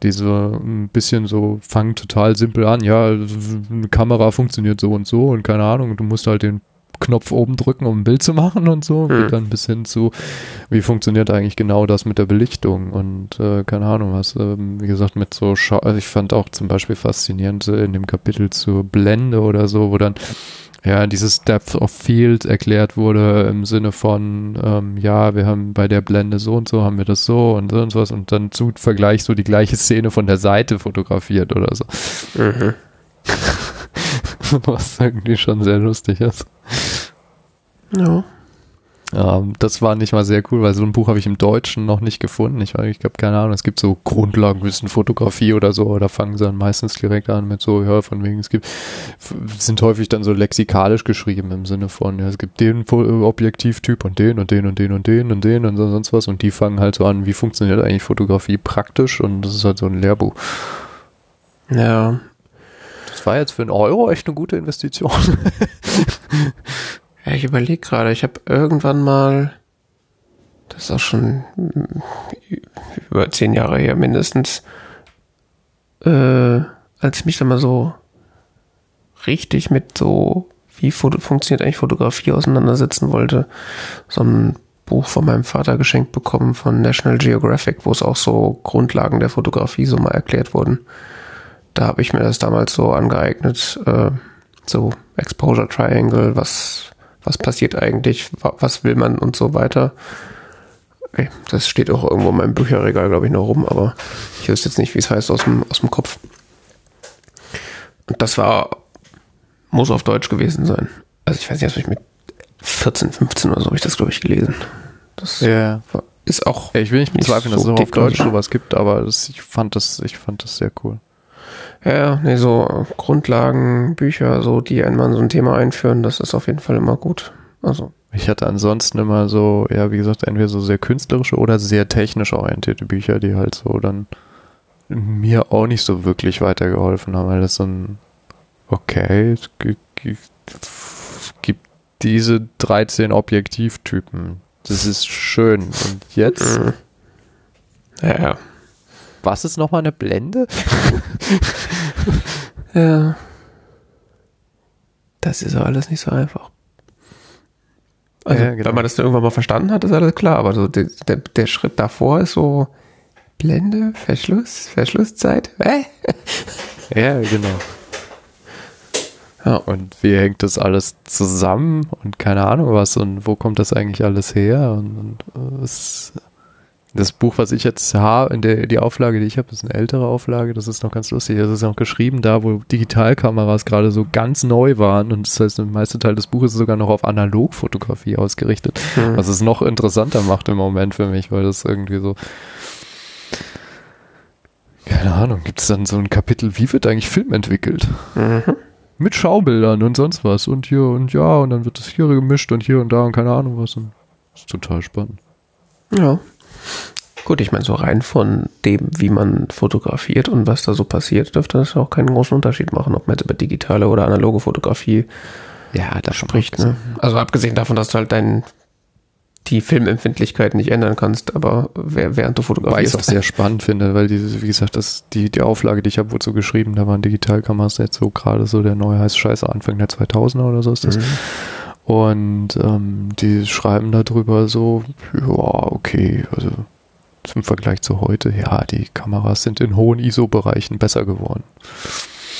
diese ein bisschen so fangen total simpel an. Ja, eine Kamera funktioniert so und so und keine Ahnung, du musst halt den Knopf oben drücken, um ein Bild zu machen und so. Hm. Geht dann bis hin zu, wie funktioniert eigentlich genau das mit der Belichtung und äh, keine Ahnung was. Ähm, wie gesagt, mit so, Schau also ich fand auch zum Beispiel faszinierend äh, in dem Kapitel zur Blende oder so, wo dann ja dieses Depth of Field erklärt wurde im Sinne von, ähm, ja, wir haben bei der Blende so und so, haben wir das so und so und sowas und dann zu Vergleich so die gleiche Szene von der Seite fotografiert oder so. Mhm. Was irgendwie schon sehr lustig ist. Ja. Ähm, das war nicht mal sehr cool, weil so ein Buch habe ich im Deutschen noch nicht gefunden. Ich, ich habe keine Ahnung, es gibt so Grundlagenwissen, Fotografie oder so, da fangen sie dann meistens direkt an mit so, ja, von wegen, es gibt, sind häufig dann so lexikalisch geschrieben im Sinne von, ja, es gibt den Objektivtyp und den und den und den und den und den und sonst was und die fangen halt so an, wie funktioniert eigentlich Fotografie praktisch und das ist halt so ein Lehrbuch. Ja. Das war jetzt für einen Euro echt eine gute Investition. Ja, ich überlege gerade, ich habe irgendwann mal, das ist auch schon über zehn Jahre her mindestens, äh, als ich mich da mal so richtig mit so, wie Foto funktioniert eigentlich Fotografie auseinandersetzen wollte, so ein Buch von meinem Vater geschenkt bekommen von National Geographic, wo es auch so Grundlagen der Fotografie so mal erklärt wurden. Da habe ich mir das damals so angeeignet, äh, so Exposure Triangle, was was passiert eigentlich, was will man und so weiter. Das steht auch irgendwo in meinem Bücherregal, glaube ich, noch rum, aber ich wüsste jetzt nicht, wie es heißt aus dem, aus dem Kopf. Und das war, muss auf Deutsch gewesen sein. Also ich weiß nicht, was ich mit 14, 15 oder so habe ich das, glaube ich, gelesen. Das ja. war, ist auch. Ja, ich will nicht bezweifeln, so dass es auch auf Deutsch sowas gibt, aber das, ich fand das, ich fand das sehr cool. Ja, nee, so Grundlagenbücher, so die einmal in so ein Thema einführen, das ist auf jeden Fall immer gut. Also. Ich hatte ansonsten immer so, ja, wie gesagt, entweder so sehr künstlerische oder sehr technisch orientierte Bücher, die halt so dann mir auch nicht so wirklich weitergeholfen haben, weil das so ein, okay, es gibt diese 13 Objektivtypen. Das ist schön. Und jetzt? Mhm. Ja, ja. Was ist nochmal eine Blende? ja. Das ist ja alles nicht so einfach. Also, ja, genau. wenn man das irgendwann mal verstanden hat, ist alles klar, aber so der, der, der Schritt davor ist so Blende, Verschluss, Verschlusszeit. Hä? ja, genau. Ja, und wie hängt das alles zusammen und keine Ahnung was und wo kommt das eigentlich alles her und, und äh, es das Buch, was ich jetzt habe, in der die Auflage, die ich habe, ist eine ältere Auflage. Das ist noch ganz lustig. Das ist noch geschrieben da, wo Digitalkameras gerade so ganz neu waren. Und das heißt, der meiste Teil des Buches ist sogar noch auf Analogfotografie ausgerichtet. Mhm. Was es noch interessanter macht im Moment für mich, weil das irgendwie so keine Ahnung, gibt es dann so ein Kapitel, wie wird eigentlich Film entwickelt? Mhm. Mit Schaubildern und sonst was. Und hier und ja, und dann wird das hier gemischt und hier und da und keine Ahnung was. Und das ist total spannend. Ja, Gut, ich meine, so rein von dem, wie man fotografiert und was da so passiert, dürfte das auch keinen großen Unterschied machen, ob man jetzt über digitale oder analoge Fotografie ja, da spricht. Ne? Also abgesehen davon, dass du halt dein, die Filmempfindlichkeit nicht ändern kannst, aber während du fotografierst. Weil ich es auch sehr spannend finde, weil diese, wie gesagt, das, die, die Auflage, die ich habe, so geschrieben, da waren Digitalkameras jetzt so gerade so der neue heiße Scheiße Anfang der 2000er oder so ist das. Mhm. Und ähm, die schreiben darüber so, ja, okay, also im Vergleich zu heute, ja, die Kameras sind in hohen ISO-Bereichen besser geworden.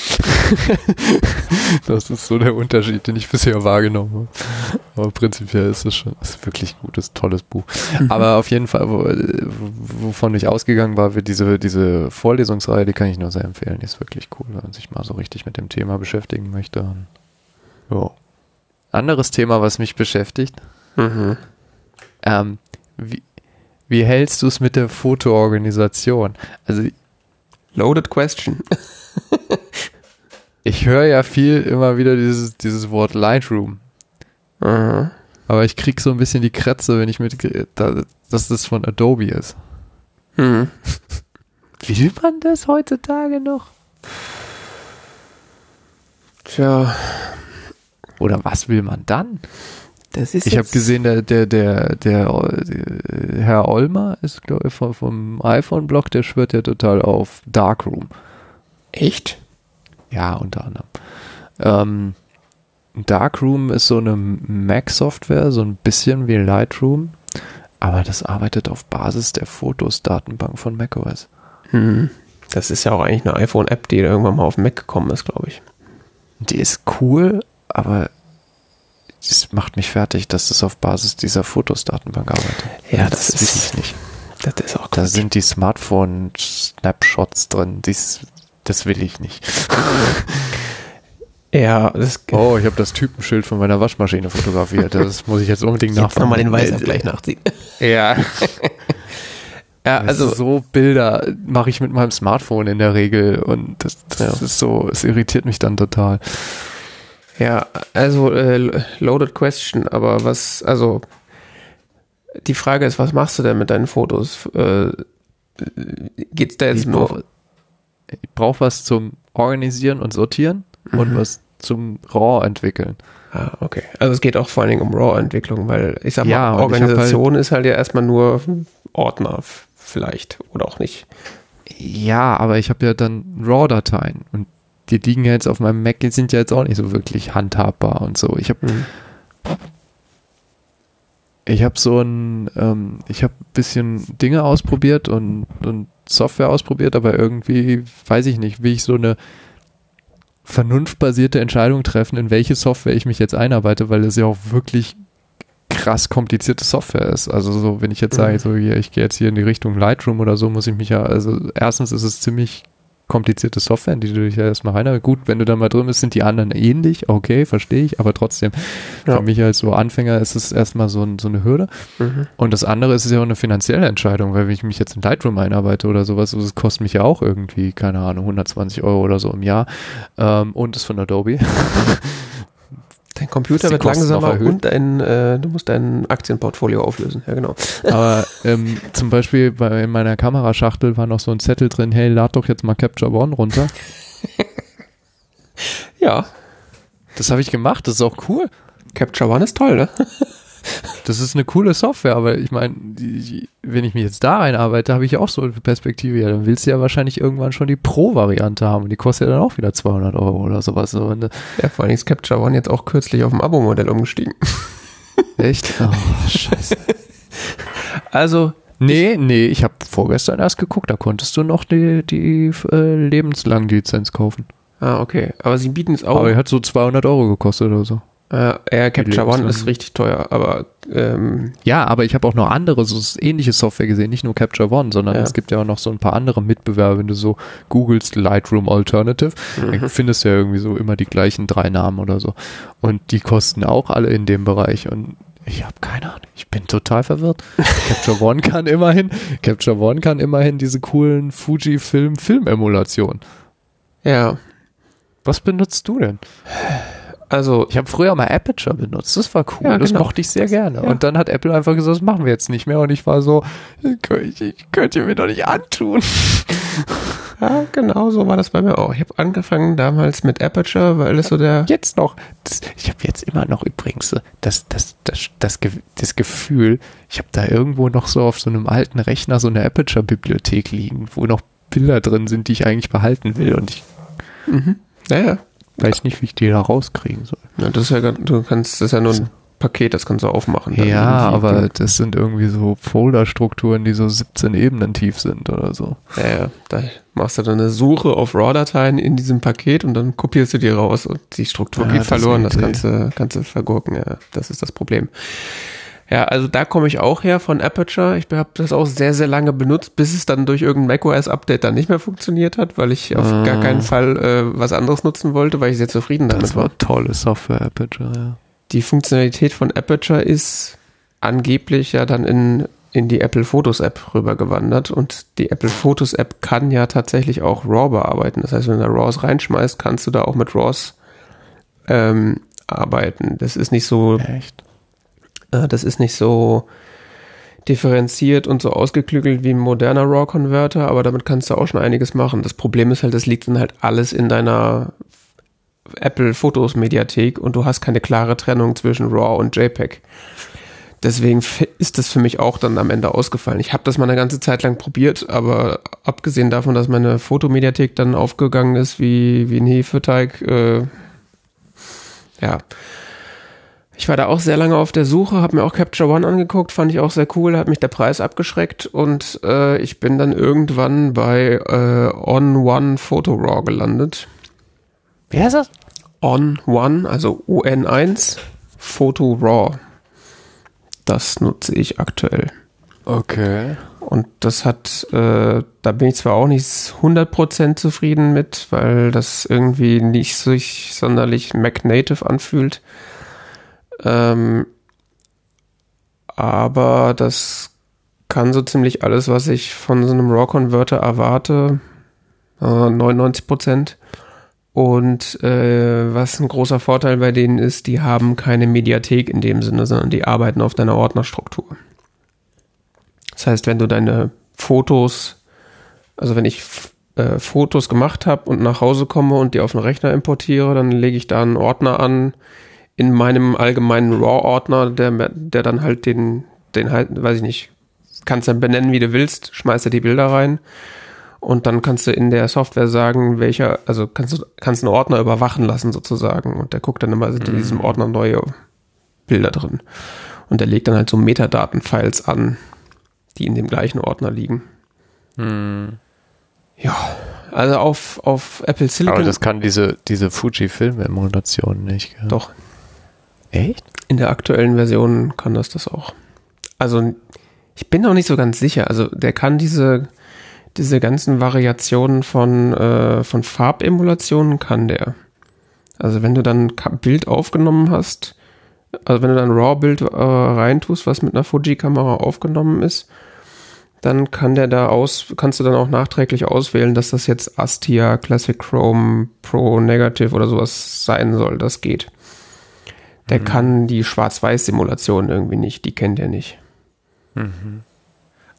das ist so der Unterschied, den ich bisher wahrgenommen habe. Aber prinzipiell ist es schon ist wirklich ein gutes, tolles Buch. Mhm. Aber auf jeden Fall, wo, wovon ich ausgegangen war, diese, diese Vorlesungsreihe, die kann ich nur sehr empfehlen. Die ist wirklich cool, wenn man sich mal so richtig mit dem Thema beschäftigen möchte. Ja. Anderes Thema, was mich beschäftigt. Mhm. Ähm, wie, wie hältst du es mit der Fotoorganisation? Also Loaded question. ich höre ja viel immer wieder dieses, dieses Wort Lightroom. Mhm. Aber ich krieg so ein bisschen die Kratze, wenn ich mit, dass das von Adobe ist. Mhm. Will man das heutzutage noch? Tja. Oder was will man dann? ich habe gesehen, der, der, der, der, Herr Olmer ist, glaube ich, vom, vom iPhone-Blog, der schwört ja total auf Darkroom. Echt? Ja, unter anderem. Ähm, Darkroom ist so eine Mac-Software, so ein bisschen wie Lightroom, aber das arbeitet auf Basis der Fotos-Datenbank von macOS. Hm. Das ist ja auch eigentlich eine iPhone-App, die irgendwann mal auf Mac gekommen ist, glaube ich. Die ist cool, aber das macht mich fertig, dass das auf Basis dieser Fotos-Datenbank arbeitet. Ja, das, das ist ich nicht. Das ist auch da sind die Smartphone-Snapshots drin. Dies, das will ich nicht. Ja, das Oh, ich habe das Typenschild von meiner Waschmaschine fotografiert. Das muss ich jetzt unbedingt jetzt nachmachen. nochmal den Weißabgleich nachziehen. Ja. Ja, Also also so Bilder mache ich mit meinem Smartphone in der Regel und das, das Ja. ist so, es irritiert mich dann total. Ja, also äh, loaded question, aber was, also die Frage ist, was machst du denn mit deinen Fotos? Äh, geht's da jetzt Ich nur? brauche ich brauch was zum Organisieren und Sortieren und Mhm. was zum RAW entwickeln. Ah, okay. Also es geht auch vor allen Dingen um RAW-Entwicklung, weil ich sag mal, Ja, und hab Organisation ist halt ja erstmal nur Ordner vielleicht oder auch nicht. Ja, aber ich habe ja dann RAW-Dateien und die liegen ja jetzt auf meinem Mac, die sind ja jetzt auch nicht so wirklich handhabbar und so. Ich habe Mhm. ich habe so ein, ähm, ich habe ein bisschen Dinge ausprobiert und, und Software ausprobiert, aber irgendwie, weiß ich nicht, will ich so eine vernunftbasierte Entscheidung treffen, in welche Software ich mich jetzt einarbeite, weil es ja auch wirklich krass komplizierte Software ist. Also so, wenn ich jetzt sage, Mhm. so hier, ich gehe jetzt hier in die Richtung Lightroom oder so, muss ich mich ja, also erstens ist es ziemlich komplizierte Software, in die du dich ja erstmal rein. Gut, wenn du da mal drin bist, sind die anderen ähnlich, okay, verstehe ich, aber trotzdem, Ja. für mich als so Anfänger ist es erstmal so, ein, so eine Hürde. Mhm. Und das andere ist ja auch eine finanzielle Entscheidung, weil wenn ich mich jetzt in Lightroom einarbeite oder sowas, das kostet mich ja auch irgendwie, keine Ahnung, 120 Euro oder so im Jahr. Ähm, und ist von Adobe. Dein Computer wird langsamer und dein, äh, du musst dein Aktienportfolio auflösen. Ja, genau. Aber ähm, zum Beispiel bei in meiner Kameraschachtel war noch so ein Zettel drin, hey, lad doch jetzt mal Capture One runter. Ja, Das habe ich gemacht, das ist auch cool. Capture One ist toll, ne? Das ist eine coole Software, aber ich meine, wenn ich mich jetzt da einarbeite, habe ich auch so eine Perspektive, ja, dann willst du ja wahrscheinlich irgendwann schon die Pro-Variante haben und die kostet ja dann auch wieder 200 Euro oder sowas. So, äh, Ja, vor allem ist Capture One jetzt auch kürzlich auf dem Abo-Modell umgestiegen. echt? Oh, scheiße. Also, Nee, nee, ich habe vorgestern erst geguckt, da konntest du noch die, die äh, lebenslang Lizenz kaufen. ah, okay. Aber sie bieten es auch. Aber die hat so 200 Euro gekostet oder so. Äh, ja, Capture One ist richtig teuer, aber ähm, Ja, aber ich habe auch noch andere, so ähnliche Software gesehen, nicht nur Capture One, sondern Ja. es gibt ja auch noch so ein paar andere Mitbewerber, wenn du so googelst Lightroom Alternative, Mhm. dann findest du ja irgendwie so immer die gleichen drei Namen oder so. Und die kosten auch alle in dem Bereich und ich habe keine Ahnung, ich bin total verwirrt. Capture One kann immerhin, Capture One kann immerhin diese coolen Fujifilm Filmemulationen. ja, Was benutzt du denn? also Ich habe früher mal Aperture benutzt, das war cool, Ja, das genau. mochte ich sehr gerne. Ja. Und dann hat Apple einfach gesagt, das machen wir jetzt nicht mehr. Und ich war so, ich, könnt ihr mir doch nicht antun. ja, genau so war das bei mir auch. Ich habe angefangen damals mit Aperture, weil es so der Jetzt noch, das, ich habe jetzt immer noch übrigens das, das, das, das, das Gefühl, ich habe da irgendwo noch so auf so einem alten Rechner so eine Aperture-Bibliothek liegen, wo noch Bilder drin sind, die ich eigentlich behalten will. Und ich mhm. Naja, weiß nicht, wie ich die da rauskriegen soll. ja, das ist ja du kannst das ist ja nur ein Paket, das kannst du aufmachen. Ja, irgendwie. aber das sind irgendwie so Folderstrukturen, die so 17 Ebenen tief sind oder so. Ja, ja, da machst du dann eine Suche auf RAW-Dateien in diesem Paket und dann kopierst du die raus und die Struktur Ja, geht das verloren, das kannst du vergurken, ja, das ist das Problem. Ja, also da komme ich auch her von Aperture. Ich habe das auch sehr, sehr lange benutzt, bis es dann durch irgendein macOS-Update dann nicht mehr funktioniert hat, weil ich auf Ah. gar keinen Fall äh, was anderes nutzen wollte, weil ich sehr zufrieden damit Das war. war tolle Software, Aperture, ja. Die Funktionalität von Aperture ist angeblich ja dann in, in die Apple Photos App rübergewandert und die Apple Photos App kann ja tatsächlich auch RAW bearbeiten. Das heißt, wenn du da RAWs reinschmeißt, kannst du da auch mit RAWs ähm, arbeiten. Das ist nicht so, Echt? Äh, das ist nicht so differenziert und so ausgeklügelt wie ein moderner RAW-Converter, aber damit kannst du auch schon einiges machen. Das Problem ist halt, das liegt dann halt alles in deiner Apple Fotos Mediathek und du hast keine klare Trennung zwischen RAW und JPEG. Deswegen ist das für mich auch dann am Ende ausgefallen. Ich habe das mal eine ganze Zeit lang probiert, aber abgesehen davon, dass meine Fotomediathek dann aufgegangen ist wie, wie ein Hefeteig, äh, ja. Ich war da auch sehr lange auf der Suche, habe mir auch Capture One angeguckt, fand ich auch sehr cool, hat mich der Preis abgeschreckt und äh, ich bin dann irgendwann bei äh, On One Photo RAW gelandet. Wie heißt das? On One, also UN1 Photo RAW. Das nutze ich aktuell. Okay. Und das hat, äh, da bin ich zwar auch nicht 100% zufrieden mit, weil das irgendwie nicht sich sonderlich Mac Native anfühlt. Ähm, aber das kann so ziemlich alles, was ich von so einem RAW-Converter erwarte. Äh, 99 Prozent. Und äh, was ein großer Vorteil bei denen ist, die haben keine Mediathek in dem Sinne, sondern die arbeiten auf deiner Ordnerstruktur. Das heißt, wenn du deine Fotos, also wenn ich äh, Fotos gemacht habe und nach Hause komme und die auf den Rechner importiere, dann lege ich da einen Ordner an in meinem allgemeinen RAW-Ordner, der, der dann halt den, den halt, weiß ich nicht, kannst dann benennen, wie du willst, schmeißt er die Bilder rein und dann kannst du in der Software sagen, welcher, also kannst du kannst einen Ordner überwachen lassen sozusagen und der guckt dann immer, sind in diesem mhm. Ordner neue Bilder drin und der legt dann halt so Metadaten-Files an, die in dem gleichen Ordner liegen. Hm. Ja, also auf, auf Apple Silicon. Aber das kann diese, diese Fuji-Film-Emulation nicht. Gell? Doch. Echt? In der aktuellen Version kann das das auch. Also ich bin noch nicht so ganz sicher. Also der kann diese diese ganzen Variationen von, äh, von Farbemulationen kann der. Also wenn du dann ein Bild aufgenommen hast, also wenn du dann RAW-Bild äh, reintust, was mit einer Fuji-Kamera aufgenommen ist, dann kann der da aus, kannst du dann auch nachträglich auswählen, dass das jetzt Astia, Classic Chrome, Pro Negative oder sowas sein soll. Das geht. Der mhm. kann die Schwarz-Weiß-Simulation irgendwie nicht, die kennt er nicht. Mhm.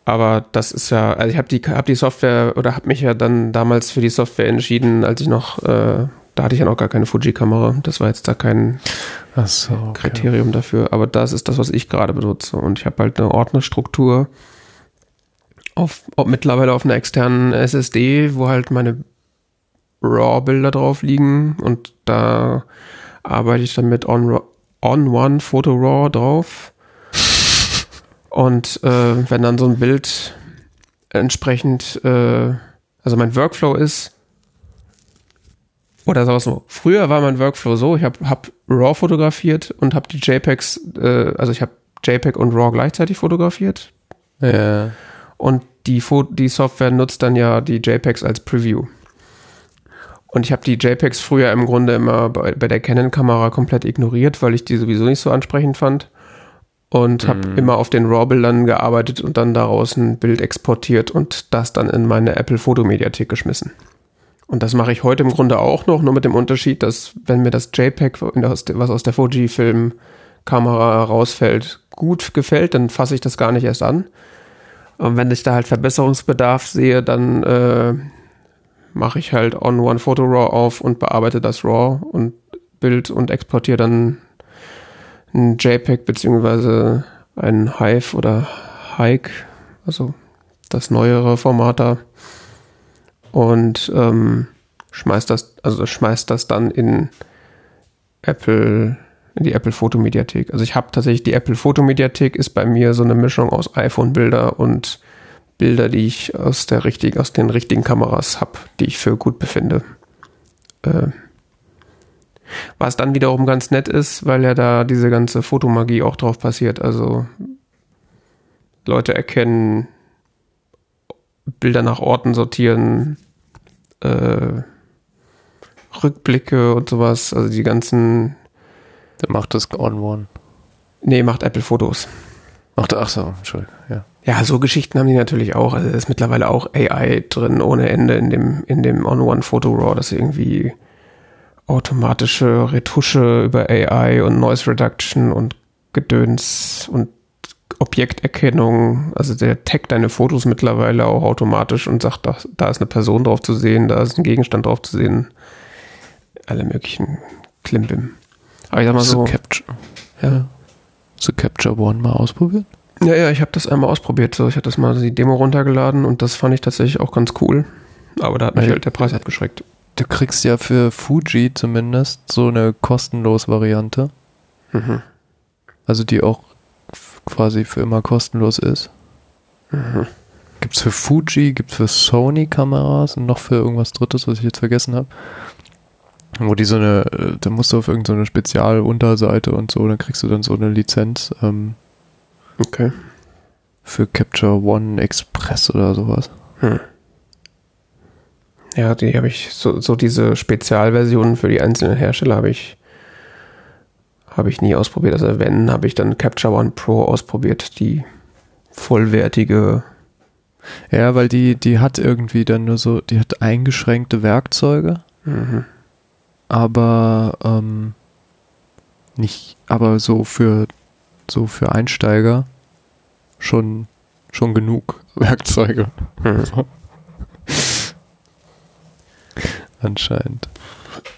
Aber das ist ja, also ich habe die, hab die Software oder habe mich ja dann damals für die Software entschieden, als ich noch, äh, da hatte ich ja noch gar keine Fuji-Kamera. Das war jetzt da kein so, okay. Kriterium dafür. Aber das ist das, was ich gerade benutze. Und ich habe halt eine Ordnerstruktur auf, auf, mittlerweile auf einer externen SSD, wo halt meine RAW-Bilder drauf liegen. Und da arbeite ich dann mit On, On One Photo RAW drauf und äh, wenn dann so ein Bild entsprechend, äh, also mein Workflow ist, oder sagen wir so, früher war mein Workflow so, ich habe hab RAW fotografiert und habe die JPEGs, äh, also ich habe JPEG und RAW gleichzeitig fotografiert. Ja. Und die, die Software nutzt dann ja die JPEGs als Preview. Und ich habe die JPEGs früher im Grunde immer bei, bei der Canon-Kamera komplett ignoriert, weil ich die sowieso nicht so ansprechend fand und habe mhm. immer auf den RAW-Bildern gearbeitet und dann daraus ein Bild exportiert und das dann in meine Apple Fotomediathek geschmissen. Und das mache ich heute im Grunde auch noch, nur mit dem Unterschied, dass wenn mir das JPEG, was aus der Fuji-Film-Kamera rausfällt, gut gefällt, dann fasse ich das gar nicht erst an. Und wenn ich da halt Verbesserungsbedarf sehe, dann äh, mache ich halt On One Photo RAW auf und bearbeite das RAW und Bild und exportiere dann ein JPEG beziehungsweise ein Hive oder Hike, also das neuere Format da und ähm, schmeißt das, also schmeißt das dann in Apple, in die Apple Fotomediathek. Also ich habe tatsächlich die Apple Fotomediathek ist bei mir so eine Mischung aus iPhone-Bilder und Bilder, die ich aus der richtigen, aus den richtigen Kameras habe, die ich für gut befinde. Äh, was dann wiederum ganz nett ist, weil ja da diese ganze Fotomagie auch drauf passiert. Also Leute erkennen, Bilder nach Orten sortieren, äh, Rückblicke und sowas. Also die ganzen. Der macht das on one. Nee, macht Apple Fotos. Macht, ach so, Entschuldigung, ja. Ja, so Geschichten haben die natürlich auch. Also ist mittlerweile auch AI drin ohne Ende in dem, in dem On-One-Photo-RAW, dass irgendwie automatische Retusche über AI und Noise Reduction und Gedöns und Objekterkennung. Also der taggt deine Fotos mittlerweile auch automatisch und sagt, da, da ist eine Person drauf zu sehen, da ist ein Gegenstand drauf zu sehen. Alle möglichen Klimbim. Aber ich sag mal so. Capture. Ja. So Capture One mal ausprobiert? Ja, ja, ich habe das einmal ausprobiert. So, ich hatte das mal die Demo runtergeladen und das fand ich tatsächlich auch ganz cool. Aber da hat mich halt der Preis abgeschreckt du kriegst ja für Fuji zumindest so eine kostenlos Variante. Mhm. Also die auch quasi für immer kostenlos ist. Mhm. Gibt es für Fuji, gibt es für Sony Kameras und noch für irgendwas drittes, was ich jetzt vergessen habe. Wo die so eine, äh, da musst du auf irgendeine so Spezialunterseite und so, dann kriegst du dann so eine Lizenz. Ähm, okay. für Capture One Express oder sowas. Hm. Ja, die habe ich, so, so diese Spezialversionen für die einzelnen Hersteller habe ich, habe ich nie ausprobiert. Also wenn, habe ich dann Capture One Pro ausprobiert, die vollwertige. Ja, weil die, die hat irgendwie dann nur so, die hat eingeschränkte Werkzeuge, mhm. aber ähm, nicht, aber so für so für Einsteiger schon schon genug Werkzeuge. Anscheinend.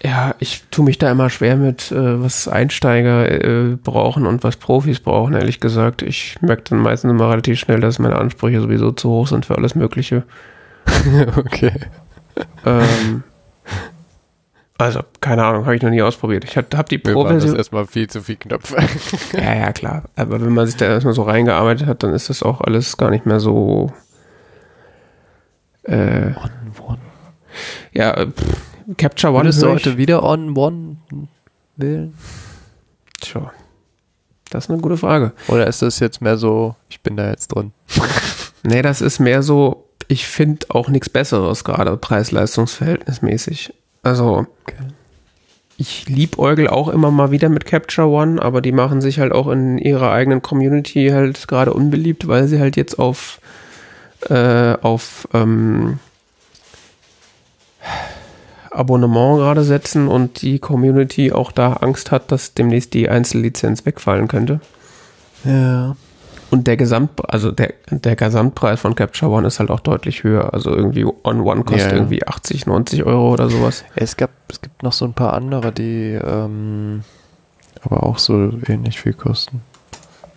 Ja, ich tue mich da immer schwer mit, äh, was Einsteiger äh, brauchen und was Profis brauchen, ehrlich gesagt. Ich merke dann meistens immer relativ schnell, dass meine Ansprüche sowieso zu hoch sind für alles Mögliche. okay. Ähm, also, keine Ahnung, habe ich noch nie ausprobiert. Ich habe hab die Pro-Version. Das erstmal viel zu viel Knöpfe. ja, ja, klar. Aber wenn man sich da erstmal so reingearbeitet hat, dann ist das auch alles gar nicht mehr so. Äh, on one. Ja, pff, Capture One. Du heute wieder on one wählen? Tja. Das ist eine gute Frage. Oder ist das jetzt mehr so, ich bin da jetzt drin? nee, das ist mehr so, ich finde auch nichts Besseres gerade preis-leistungsverhältnismäßig. Also, okay. ich liebäugel auch immer mal wieder mit Capture One, aber die machen sich halt auch in ihrer eigenen Community halt gerade unbeliebt, weil sie halt jetzt auf, äh, auf ähm, Abonnement gerade setzen und die Community auch da Angst hat, dass demnächst die Einzellizenz wegfallen könnte. Ja. Und der Gesamt, also der, der Gesamtpreis von Capture One ist halt auch deutlich höher. Also irgendwie On One kostet ja. irgendwie 80, 90 Euro oder sowas. Es gab, es gibt noch so ein paar andere, die ähm, aber auch so ähnlich viel kosten.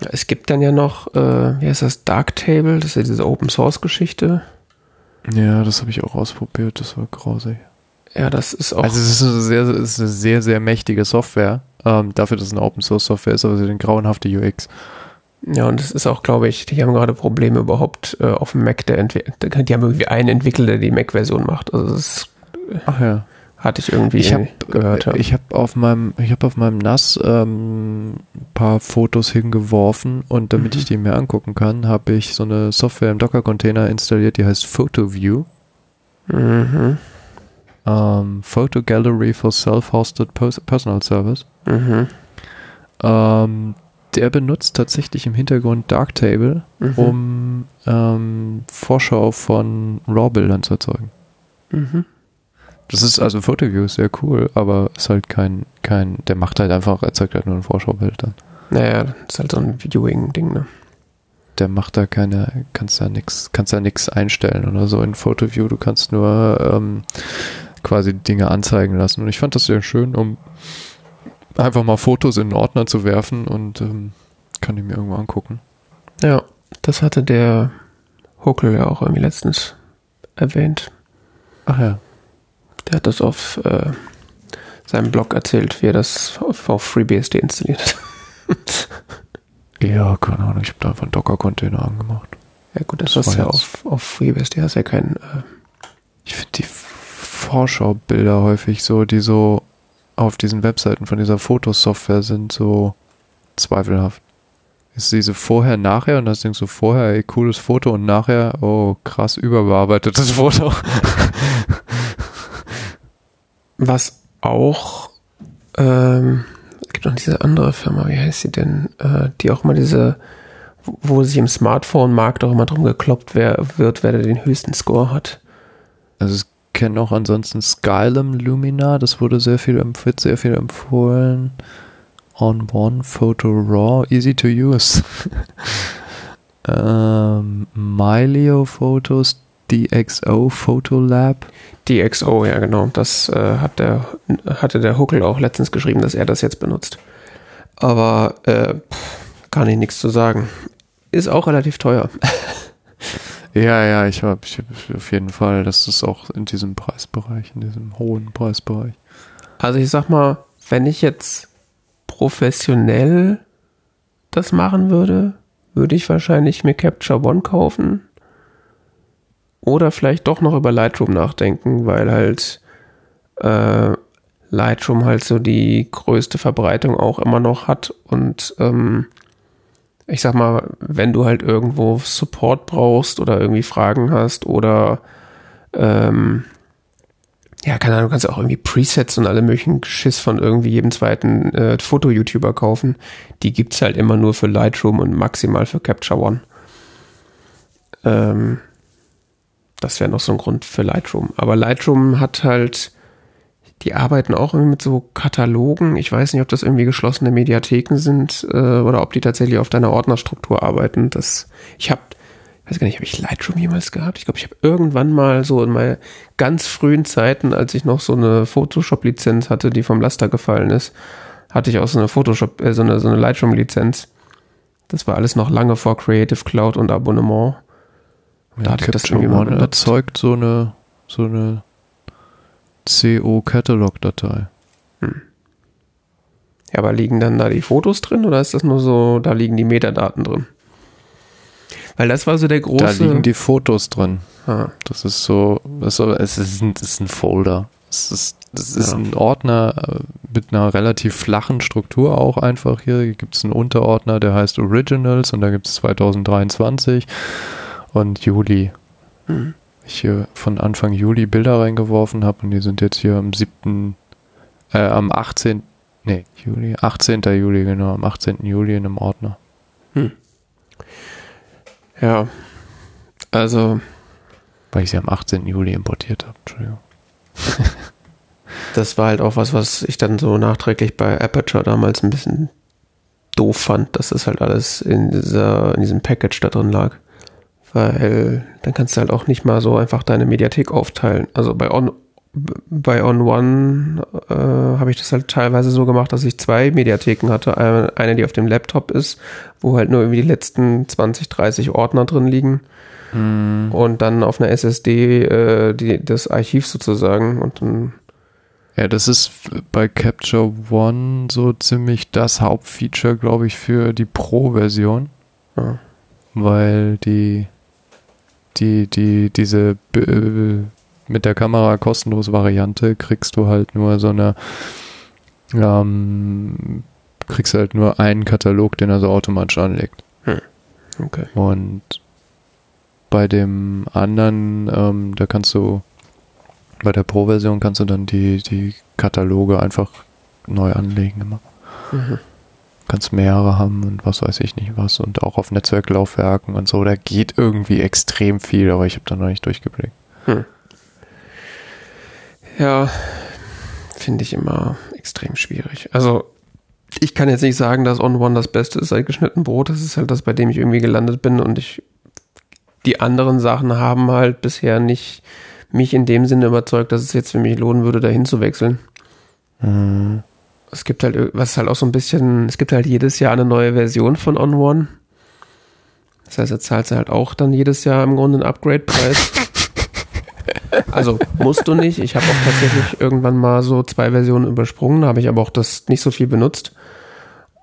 Ja, es gibt dann ja noch, äh, wie heißt das, Darktable, das ist ja diese Open Source Geschichte. Ja, das habe ich auch ausprobiert, das war grausig. Ja, das ist auch. Also es ist eine sehr, ist eine sehr, sehr mächtige Software. Ähm, dafür, dass es eine Open Source Software ist, aber sie hat eine grauenhafte UX. Ja, und das ist auch, glaube ich, die haben gerade Probleme überhaupt äh, auf dem Mac, der Entwickler, die haben irgendwie einen Entwickler, der die Mac-Version macht. Also das Ach ja. Hatte ich irgendwie ich hab, gehört. Hab. Ich habe auf meinem, ich habe auf meinem NAS ähm, ein paar Fotos hingeworfen und damit mhm. ich die mir angucken kann, habe ich so eine Software im Docker-Container installiert, die heißt PhotoView. Mhm. Ähm, Photo Gallery for Self-Hosted Personal Service. Mhm. Ähm, der benutzt tatsächlich im Hintergrund Darktable, mhm. um ähm, Vorschau von RAW-Bildern zu erzeugen. Mhm. Das ist also Photoview ist sehr cool, aber ist halt kein, kein, der macht halt einfach, erzeugt halt nur ein Vorschaubild dann. Naja, ist halt so ein Viewing-Ding, ne? Der macht da keine, kannst da nix, kannst da nix einstellen oder so in Photoview, du kannst nur ähm, quasi Dinge anzeigen lassen. Und ich fand das sehr schön, um einfach mal Fotos in den Ordner zu werfen und ähm, kann die mir irgendwo angucken. Ja, das hatte der Huckel ja auch irgendwie letztens erwähnt. Ach ja. Der hat das auf äh, seinem Blog erzählt, wie er das auf, auf FreeBSD installiert hat. ja, keine Ahnung, ich habe da einfach einen Docker-Container angemacht. Ja gut, das, das ist ja auf, auf FreeBSD, hast ja keinen... Äh ich finde die Vorschaubilder häufig so, die so auf diesen Webseiten von dieser Fotosoftware sind, so zweifelhaft. Ist diese vorher, nachher und das denkst du vorher, ey, cooles Foto und nachher, oh, krass überbearbeitetes Foto. Was auch, ähm, es gibt noch diese andere Firma, wie heißt sie denn, äh, die auch mal diese, wo sich im Smartphone-Markt auch immer drum gekloppt wer, wird, wer den höchsten Score hat. Also es kenne auch ansonsten Skylum Lumina, das wurde sehr viel, wird sehr viel empfohlen. On One, Photo Raw, easy to use. ähm, Mylio Photos, DxO Photo Lab. DxO, ja genau. Das äh, hat der, hatte der Huckel auch letztens geschrieben, dass er das jetzt benutzt. Aber äh, kann ich nichts zu sagen. Ist auch relativ teuer. Ja, ja, ich habe auf jeden Fall, das ist auch in diesem Preisbereich, in diesem hohen Preisbereich. Also ich sag mal, wenn ich jetzt professionell das machen würde, würde ich wahrscheinlich mir Capture One kaufen oder vielleicht doch noch über Lightroom nachdenken, weil halt äh, Lightroom halt so die größte Verbreitung auch immer noch hat und ähm, ich sag mal, wenn du halt irgendwo Support brauchst oder irgendwie Fragen hast oder ähm, ja, keine Ahnung, du kannst auch irgendwie Presets und alle möglichen Geschiss von irgendwie jedem zweiten äh, Foto-YouTuber kaufen. Die gibt's halt immer nur für Lightroom und maximal für Capture One. Ähm, das wäre noch so ein Grund für Lightroom. Aber Lightroom hat halt, die arbeiten auch irgendwie mit so Katalogen. Ich weiß nicht, ob das irgendwie geschlossene Mediatheken sind äh, oder ob die tatsächlich auf deiner Ordnerstruktur arbeiten. Das, ich habe weiß gar nicht, habe ich Lightroom jemals gehabt? Ich glaube, ich habe irgendwann mal so in meinen ganz frühen Zeiten, als ich noch so eine Photoshop-Lizenz hatte, die vom Laster gefallen ist, hatte ich auch so eine Photoshop, äh, so eine, so eine Lightroom-Lizenz. Das war alles noch lange vor Creative Cloud und Abonnement. Und da hatte ich das irgendwie mal erzeugt so eine, so eine CO-Catalog-Datei. Hm. Ja, aber liegen dann da die Fotos drin oder ist das nur so, da liegen die Metadaten drin? Weil das war so der große. Da liegen die Fotos drin. Ah. Das ist so, das ist, es ist ein, ist ein Folder. Es ist, das ist ja. ein Ordner äh, mit einer relativ flachen Struktur auch einfach hier. Hier gibt es einen Unterordner, der heißt Originals und da gibt es 2023 und Juli. Hm. Ich hier von Anfang Juli Bilder reingeworfen habe und die sind jetzt hier am 7., äh, am 18., nee, Juli, 18. Juli, genau, am 18. Juli in einem Ordner. Hm. Ja, also. Weil ich sie am 18. Juli importiert habe, Entschuldigung. das war halt auch was, was ich dann so nachträglich bei Aperture damals ein bisschen doof fand, dass das halt alles in, dieser, in diesem Package da drin lag. Weil dann kannst du halt auch nicht mal so einfach deine Mediathek aufteilen. Also bei On, bei On One äh, habe ich das halt teilweise so gemacht, dass ich zwei Mediatheken hatte. Eine, die auf dem Laptop ist, wo halt nur irgendwie die letzten 20, 30 Ordner drin liegen. Mm. Und dann auf einer SSD äh, die, das Archiv sozusagen. Und dann ja, das ist bei Capture One so ziemlich das Hauptfeature, glaube ich, für die Pro-Version. Ja. Weil die, die, die, diese äh, mit der Kamera kostenlos Variante kriegst du halt nur so eine, ähm, kriegst halt nur einen Katalog, den er so automatisch anlegt. Hm. Okay. Und bei dem anderen, ähm, da kannst du, bei der Pro-Version kannst du dann die, die Kataloge einfach neu anlegen immer. Mhm. Kannst mehrere haben und was weiß ich nicht was und auch auf Netzwerklaufwerken und so. Da geht irgendwie extrem viel, aber ich habe da noch nicht durchgeblickt. Hm. Ja, finde ich immer extrem schwierig. Also, ich kann jetzt nicht sagen, dass On One das Beste ist seit geschnitten Brot. Das ist halt das, bei dem ich irgendwie gelandet bin und ich, die anderen Sachen haben halt bisher nicht mich in dem Sinne überzeugt, dass es jetzt für mich lohnen würde, dahin zu wechseln. Mhm. Es gibt halt, was halt auch so ein bisschen, es gibt halt jedes Jahr eine neue Version von On One. Das heißt, er zahlt halt auch dann jedes Jahr im Grunde einen Upgrade-Preis. Also musst du nicht. Ich habe auch tatsächlich irgendwann mal so zwei Versionen übersprungen, habe ich aber auch das nicht so viel benutzt.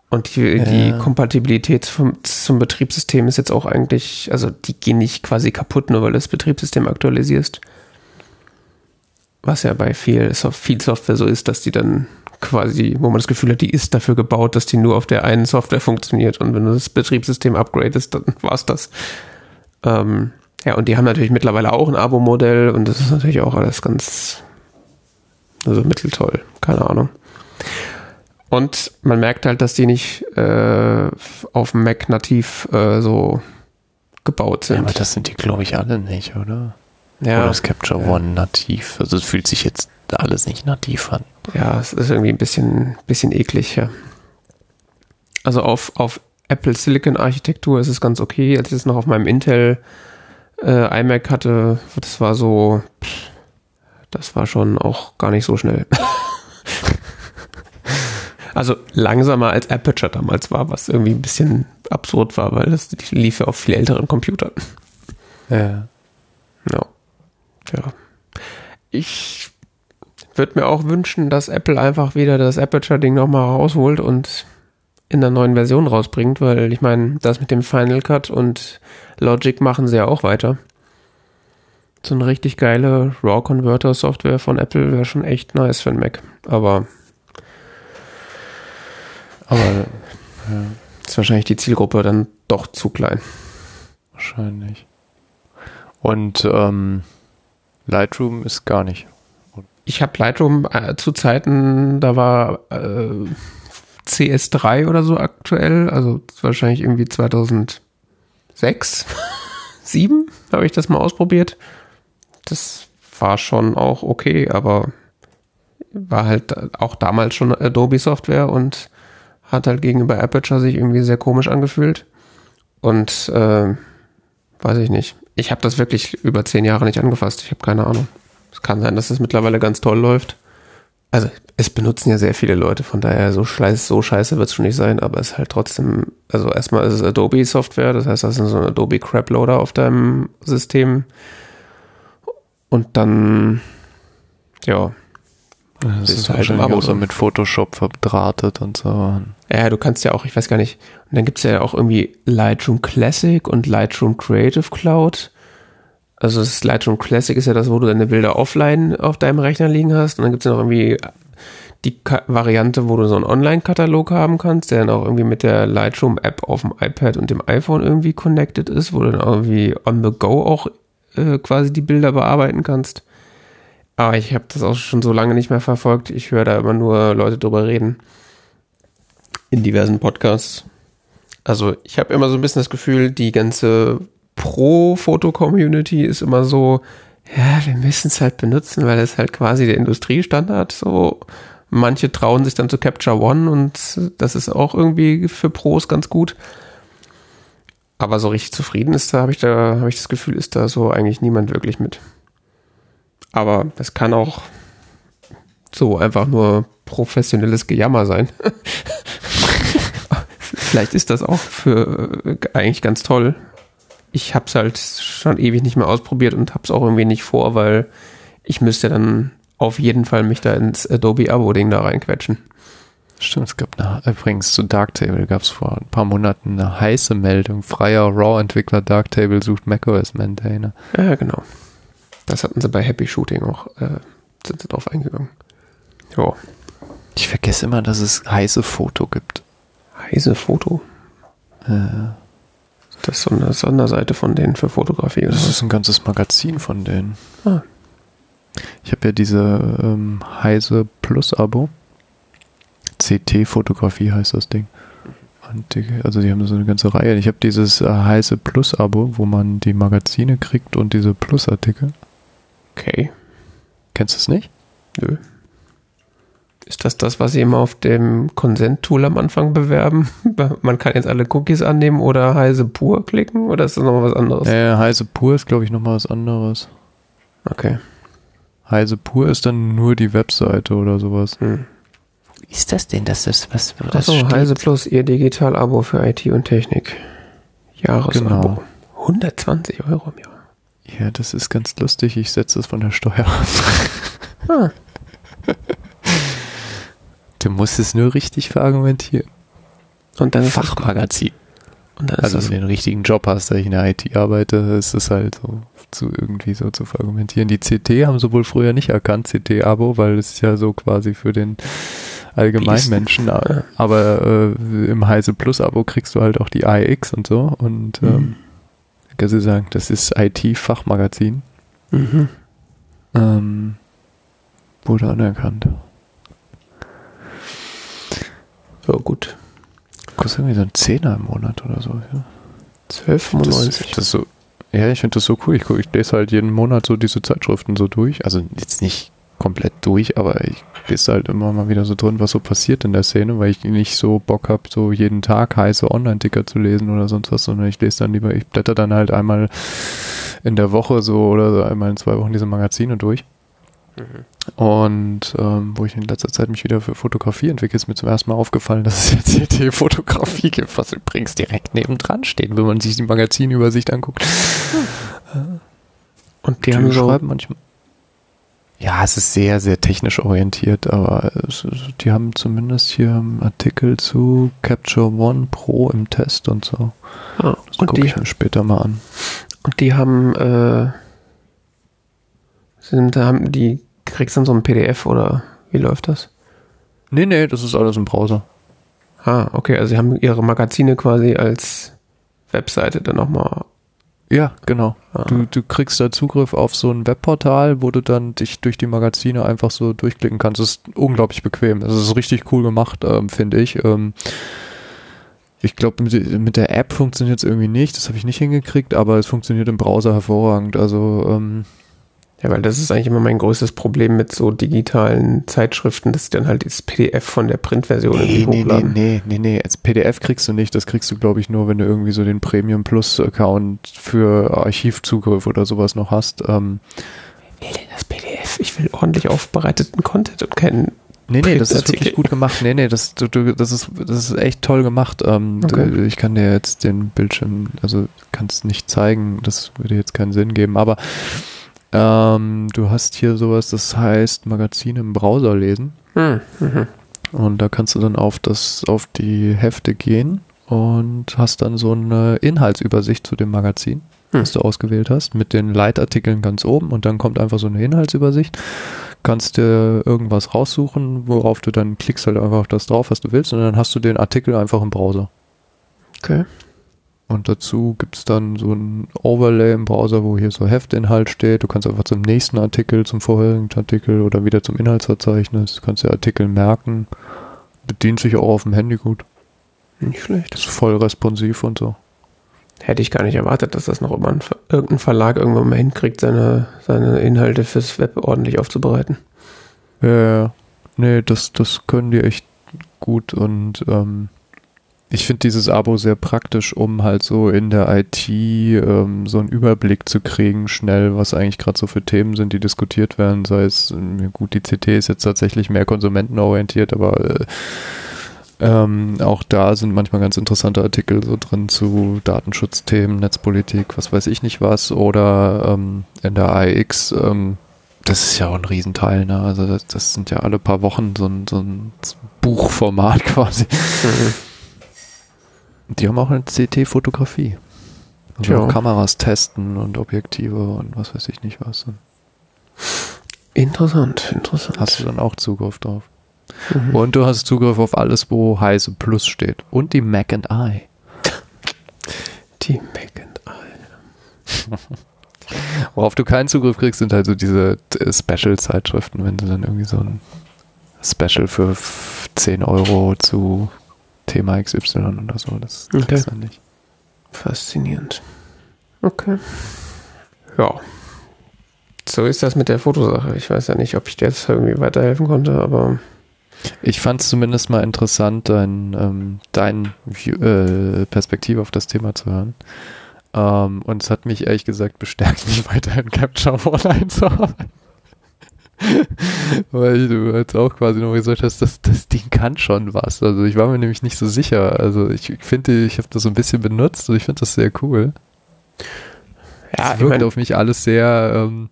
Und die, ja. die Kompatibilität vom, zum Betriebssystem ist jetzt auch eigentlich, also die gehen nicht quasi kaputt, nur weil du das Betriebssystem aktualisierst. Was ja bei viel, viel Software so ist, dass die dann quasi, wo man das Gefühl hat, die ist dafür gebaut, dass die nur auf der einen Software funktioniert. Und wenn du das Betriebssystem upgradest, dann war's das. Ähm, ja, und die haben natürlich mittlerweile auch ein Abo-Modell und das ist natürlich auch alles ganz, also mitteltoll, keine Ahnung. Und man merkt halt, dass die nicht äh, auf dem Mac nativ äh, so gebaut sind. Ja, aber das sind die, glaube ich, alle nicht, oder? Ja. Oder ist Capture ja. One nativ? Also es fühlt sich jetzt alles nicht nativ an. Ja, es ist irgendwie ein bisschen, bisschen eklig, ja. Also auf, auf Apple Silicon Architektur ist es ganz okay. Als ich es noch auf meinem Intel äh, iMac hatte, das war so, das war schon auch gar nicht so schnell. also langsamer als Aperture damals war, was irgendwie ein bisschen absurd war, weil das lief ja auf viel älteren Computern. Ja. Ja. Ja. Ich würde mir auch wünschen, dass Apple einfach wieder das Aperture-Ding nochmal rausholt und in der neuen Version rausbringt, weil ich meine, das mit dem Final Cut und Logic machen sie ja auch weiter. So eine richtig geile RAW-Converter-Software von Apple wäre schon echt nice für einen Mac. Aber. Aber. Ja. Ist wahrscheinlich die Zielgruppe dann doch zu klein. Wahrscheinlich. Und ähm, Lightroom ist gar nicht. Ich habe Lightroom äh, zu Zeiten, da war äh, CS3 oder so aktuell, also wahrscheinlich irgendwie 2006, 7 habe ich das mal ausprobiert. Das war schon auch okay, aber war halt auch damals schon Adobe Software und hat halt gegenüber Aperture sich irgendwie sehr komisch angefühlt. Und äh, weiß ich nicht. Ich habe das wirklich über zehn Jahre nicht angefasst. Ich habe keine Ahnung. Es kann sein, dass es mittlerweile ganz toll läuft. Also es benutzen ja sehr viele Leute, von daher so scheiße, so scheiße wird es schon nicht sein, aber es ist halt trotzdem, also erstmal ist es Adobe Software, das heißt, das ist so ein Adobe Crap Loader auf deinem System. Und dann, ja, das ist halt im Abo so mit Photoshop verdrahtet und so. Ja, du kannst ja auch, ich weiß gar nicht, und dann gibt es ja auch irgendwie Lightroom Classic und Lightroom Creative Cloud. Also das Lightroom Classic ist ja das, wo du deine Bilder offline auf deinem Rechner liegen hast. Und dann gibt es ja noch irgendwie die Ka Variante, wo du so einen Online-Katalog haben kannst, der dann auch irgendwie mit der Lightroom-App auf dem iPad und dem iPhone irgendwie connected ist, wo du dann irgendwie on the go auch äh, quasi die Bilder bearbeiten kannst. Aber ich habe das auch schon so lange nicht mehr verfolgt. Ich höre da immer nur Leute drüber reden. In diversen Podcasts. Also ich habe immer so ein bisschen das Gefühl, die ganze Pro-Foto-Community ist immer so, ja, wir müssen es halt benutzen, weil es halt quasi der Industriestandard so. Manche trauen sich dann zu Capture One und das ist auch irgendwie für Pros ganz gut. Aber so richtig zufrieden ist da, habe ich da, habe ich das Gefühl, ist da so eigentlich niemand wirklich mit. Aber es kann auch so einfach nur professionelles Gejammer sein. Vielleicht ist das auch für äh, eigentlich ganz toll. Ich habe es halt schon ewig nicht mehr ausprobiert und habe es auch irgendwie nicht vor, weil ich müsste dann auf jeden Fall mich da ins Adobe-Abo-Ding da reinquetschen. Stimmt, es gab eine, übrigens zu Darktable gab es vor ein paar Monaten eine heiße Meldung. Freier RAW-Entwickler Darktable sucht macOS Maintainer. Ja, genau. Das hatten sie bei Happy Shooting auch, äh, sind sie drauf eingegangen. Jo. Ich vergesse immer, dass es heiße Foto gibt. Heiße Foto? Äh. Das ist so eine Sonderseite von denen für Fotografie. Oder? Das ist ein ganzes Magazin von denen. Ah. Ich habe ja diese ähm, Heise Plus Abo. CT-Fotografie heißt das Ding. Die, also die haben so eine ganze Reihe. Ich habe dieses äh, Heise Plus Abo, wo man die Magazine kriegt und diese Plus-Artikel. Okay. Kennst du es nicht? Nö. Ist das das, was Sie immer auf dem Consent-Tool am Anfang bewerben? Man kann jetzt alle Cookies annehmen oder Heise pur klicken oder ist das nochmal was anderes? Äh, Heise pur ist, glaube ich, nochmal was anderes. Okay. Heise pur ist dann nur die Webseite oder sowas. Hm. Wo ist das denn? Das ist was? Das Achso, Heise Plus, Ihr Digital-Abo für IT und Technik. Jahresabo. Genau. 120 Euro im Jahr. Ja, das ist ganz lustig. Ich setze es von der Steuer ab. Ah. Du musst es nur richtig verargumentieren. Und dann Fachmagazin. Und dann also wenn du den richtigen Job hast, dass ich in der IT arbeite, ist es halt so zu irgendwie so zu verargumentieren. Die CT haben sie wohl früher nicht erkannt, CT-Abo, weil es ist ja so quasi für den Allgemeinmenschen. Ja. Aber äh, im Heise Plus-Abo kriegst du halt auch die AX und so. Und mhm. ähm, kann sie sagen, das ist IT-Fachmagazin. Mhm. Ähm, wurde anerkannt. Ja, gut. Kostet irgendwie so ein Zehner im Monat oder so. Ja. 12,95. Das, so, ja, ich finde das so cool. Ich, ich lese halt jeden Monat so diese Zeitschriften so durch. Also jetzt nicht komplett durch, aber ich lese halt immer mal wieder so drin, was so passiert in der Szene, weil ich nicht so Bock habe, so jeden Tag heiße Online-Ticker zu lesen oder sonst was, sondern ich lese dann lieber, ich blätter dann halt einmal in der Woche so oder so einmal in zwei Wochen diese Magazine durch. Mhm. Und ähm, wo ich in letzter Zeit mich wieder für Fotografie entwickle, ist mir zum ersten Mal aufgefallen, dass es jetzt CT-Fotografie gibt, was übrigens direkt nebendran steht, wenn man sich die Magazinübersicht anguckt. Mhm. Und die, die haben so manchmal ja, es ist sehr, sehr technisch orientiert, aber es, die haben zumindest hier einen Artikel zu Capture One Pro im Test und so. Ah, das gucke ich mir später mal an. Und die haben, äh, sind, haben die, kriegst du dann so ein PDF oder wie läuft das? Nee, nee, das ist alles im Browser. Ah, okay, also sie haben ihre Magazine quasi als Webseite dann nochmal. Ja, genau. Ah. Du, du kriegst da Zugriff auf so ein Webportal, wo du dann dich durch die Magazine einfach so durchklicken kannst. Das ist unglaublich bequem. Das ist richtig cool gemacht, ähm, finde ich. Ähm, ich glaube, mit, mit der App funktioniert es irgendwie nicht. Das habe ich nicht hingekriegt, aber es funktioniert im Browser hervorragend. Also ähm, Ja, weil das ist eigentlich immer mein größtes Problem mit so digitalen Zeitschriften, dass sie dann halt dieses PDF von der Printversion Nee, irgendwie nee, nee, hochladen. nee, nee, nee. Als PDF kriegst du nicht. Das kriegst du, glaube ich, nur, wenn du irgendwie so den Premium Plus Account für Archivzugriff oder sowas noch hast. Ähm, Ich will denn das PDF? Ich will ordentlich aufbereiteten Content und keinen. nee, nee, das ist wirklich gut gemacht. Nee, nee, das, du, du, das, ist, das ist echt toll gemacht. Ähm, Okay. du, ich kann dir jetzt den Bildschirm, also kannst nicht zeigen. Das würde jetzt keinen Sinn geben. Aber ähm, du hast hier sowas, das heißt Magazine im Browser lesen. Hm, mhm. Und da kannst du dann auf das, auf die Hefte gehen und hast dann so eine Inhaltsübersicht zu dem Magazin, Hm. das du ausgewählt hast, mit den Leitartikeln ganz oben und dann kommt einfach so eine Inhaltsübersicht. Kannst dir irgendwas raussuchen, worauf du dann klickst halt einfach das drauf, was du willst, und dann hast du den Artikel einfach im Browser. Okay. Und dazu gibt's dann so ein Overlay im Browser, wo hier so Heftinhalt steht. Du kannst einfach zum nächsten Artikel, zum vorherigen Artikel oder wieder zum Inhaltsverzeichnis. Du kannst dir Artikel merken. Bedient sich auch auf dem Handy gut. Nicht schlecht. Ist voll responsiv und so. Hätte ich gar nicht erwartet, dass das noch immer ein, irgendein Verlag irgendwann mal hinkriegt, seine, seine Inhalte fürs Web ordentlich aufzubereiten. Ja, ja. Nee, das, das können die echt gut und ähm, ich finde dieses Abo sehr praktisch, um halt so in der IT ähm, so einen Überblick zu kriegen, schnell, was eigentlich gerade so für Themen sind, die diskutiert werden. Sei es, gut, die CT ist jetzt tatsächlich mehr konsumentenorientiert, aber äh, ähm, auch da sind manchmal ganz interessante Artikel so drin zu Datenschutzthemen, Netzpolitik, was weiß ich nicht was, oder ähm, in der AX, ähm, das ist ja auch ein Riesenteil, ne? Also das, das sind ja alle paar Wochen so ein, so ein Buchformat quasi. Mhm. Die haben auch eine CT-Fotografie. Also Kameras testen und Objektive und was weiß ich nicht was. Interessant, interessant. hast du dann auch Zugriff drauf. Mhm. Und du hast Zugriff auf alles, wo Heise Plus steht. Und die Mac and I. Die Mac and I. Worauf du keinen Zugriff kriegst, sind halt so diese äh, Special-Zeitschriften, wenn du dann irgendwie so ein Special für f- 10 Euro zu Thema XY oder so, das Okay. du dann nicht. Faszinierend. Okay. Ja. So ist das mit der Fotosache. Ich weiß ja nicht, ob ich dir jetzt irgendwie weiterhelfen konnte, aber Ich fand es zumindest mal interessant, dein, ähm, dein View- äh, Perspektive auf das Thema zu hören. Ähm, und es hat mich ehrlich gesagt bestärkt, nicht weiter in Capture One einzuarbeiten. Weil du jetzt auch quasi noch gesagt hast, das, das Ding kann schon was. Also ich war mir nämlich nicht so sicher. Also ich finde, ich habe das so ein bisschen benutzt und ich finde das sehr cool. ja, es ich wirkt meine, auf mich alles sehr, ähm,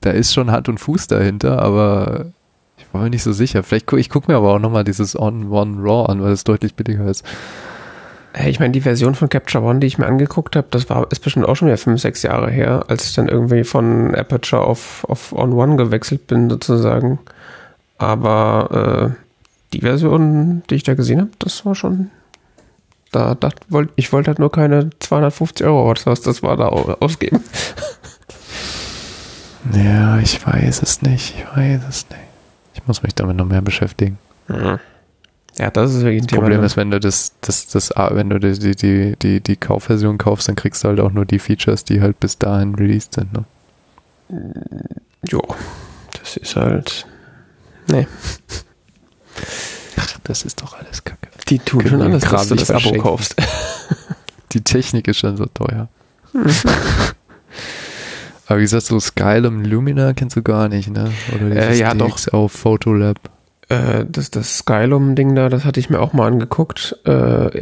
da ist schon Hand und Fuß dahinter, aber ich war mir nicht so sicher. Vielleicht gu ich gucke mir aber auch nochmal dieses On One Raw an, weil es deutlich billiger ist. Hey, ich meine, die Version von Capture One, die ich mir angeguckt habe, das war, ist bestimmt auch schon wieder fünf, sechs Jahre her, als ich dann irgendwie von Aperture auf, auf On One gewechselt bin, sozusagen. Aber äh, die Version, die ich da gesehen habe, das war schon. Da dachte, ich wollte halt nur keine 250 Euro oder was das war da au- ausgeben. Ja, ich weiß es nicht, ich weiß es nicht. Ich muss mich damit noch mehr beschäftigen. Ja, das ist wirklich ein Das Thema. Problem ne? ist, wenn du das, das, das, ah, wenn du die, die, die, die, Kaufversion kaufst, dann kriegst du halt auch nur die Features, die halt bis dahin released sind. Ne? Jo, das ist halt. Nee, Ach, das ist doch alles Kacke. die tun schon alles, dass du das Abo kaufst. Die Technik ist schon so teuer. Aber wie gesagt, so Skylum Lumina kennst du gar nicht, ne? Oder Äh, dieses ja, doch. DxO Photolab. Äh, das, das Skylum-Ding da, das hatte ich mir auch mal angeguckt. Äh,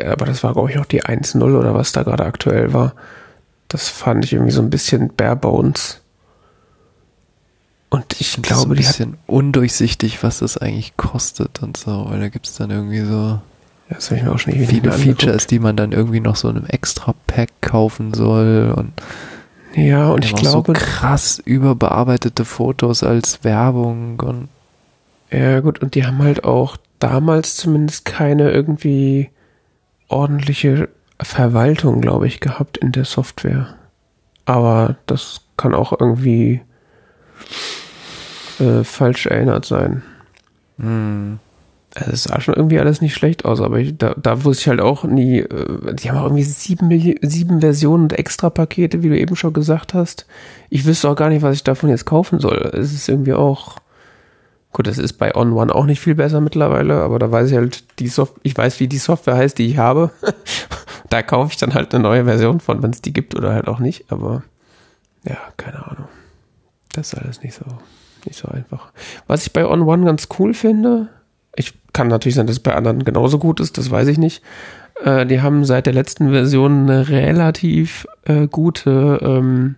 aber das war, glaube ich, auch die 1.0 oder was da gerade aktuell war. Das fand ich irgendwie so ein bisschen bare bones. Und ich Das ist glaube, so ein die hat. bisschen undurchsichtig, was das eigentlich kostet und so, weil da gibt's dann irgendwie so Das ich mir auch schon viele. Features, die man dann irgendwie noch so in einem extra Pack kaufen soll und Ja, und ich glaube, so krass überbearbeitete Fotos als Werbung und ja gut, und die haben halt auch damals zumindest keine irgendwie ordentliche Verwaltung, glaube ich, gehabt in der Software. Aber das kann auch irgendwie äh, falsch erinnert sein. Hm. Also es sah schon irgendwie alles nicht schlecht aus, aber ich, da, da wusste ich halt auch nie, äh, die haben auch irgendwie sieben, sieben Versionen und Extra-Pakete, wie du eben schon gesagt hast. Ich wüsste auch gar nicht, was ich davon jetzt kaufen soll. Es ist irgendwie auch, gut, das ist bei On One auch nicht viel besser mittlerweile, aber da weiß ich halt, die Soft ich weiß, wie die Software heißt, die ich habe. da kaufe ich dann halt eine neue Version von, wenn es die gibt oder halt auch nicht, aber ja, keine Ahnung. Das ist alles nicht so, nicht so einfach. Was ich bei On One ganz cool finde, ich kann natürlich sein, dass es bei anderen genauso gut ist, das weiß ich nicht. Äh, die haben seit der letzten Version eine relativ äh, gute ähm,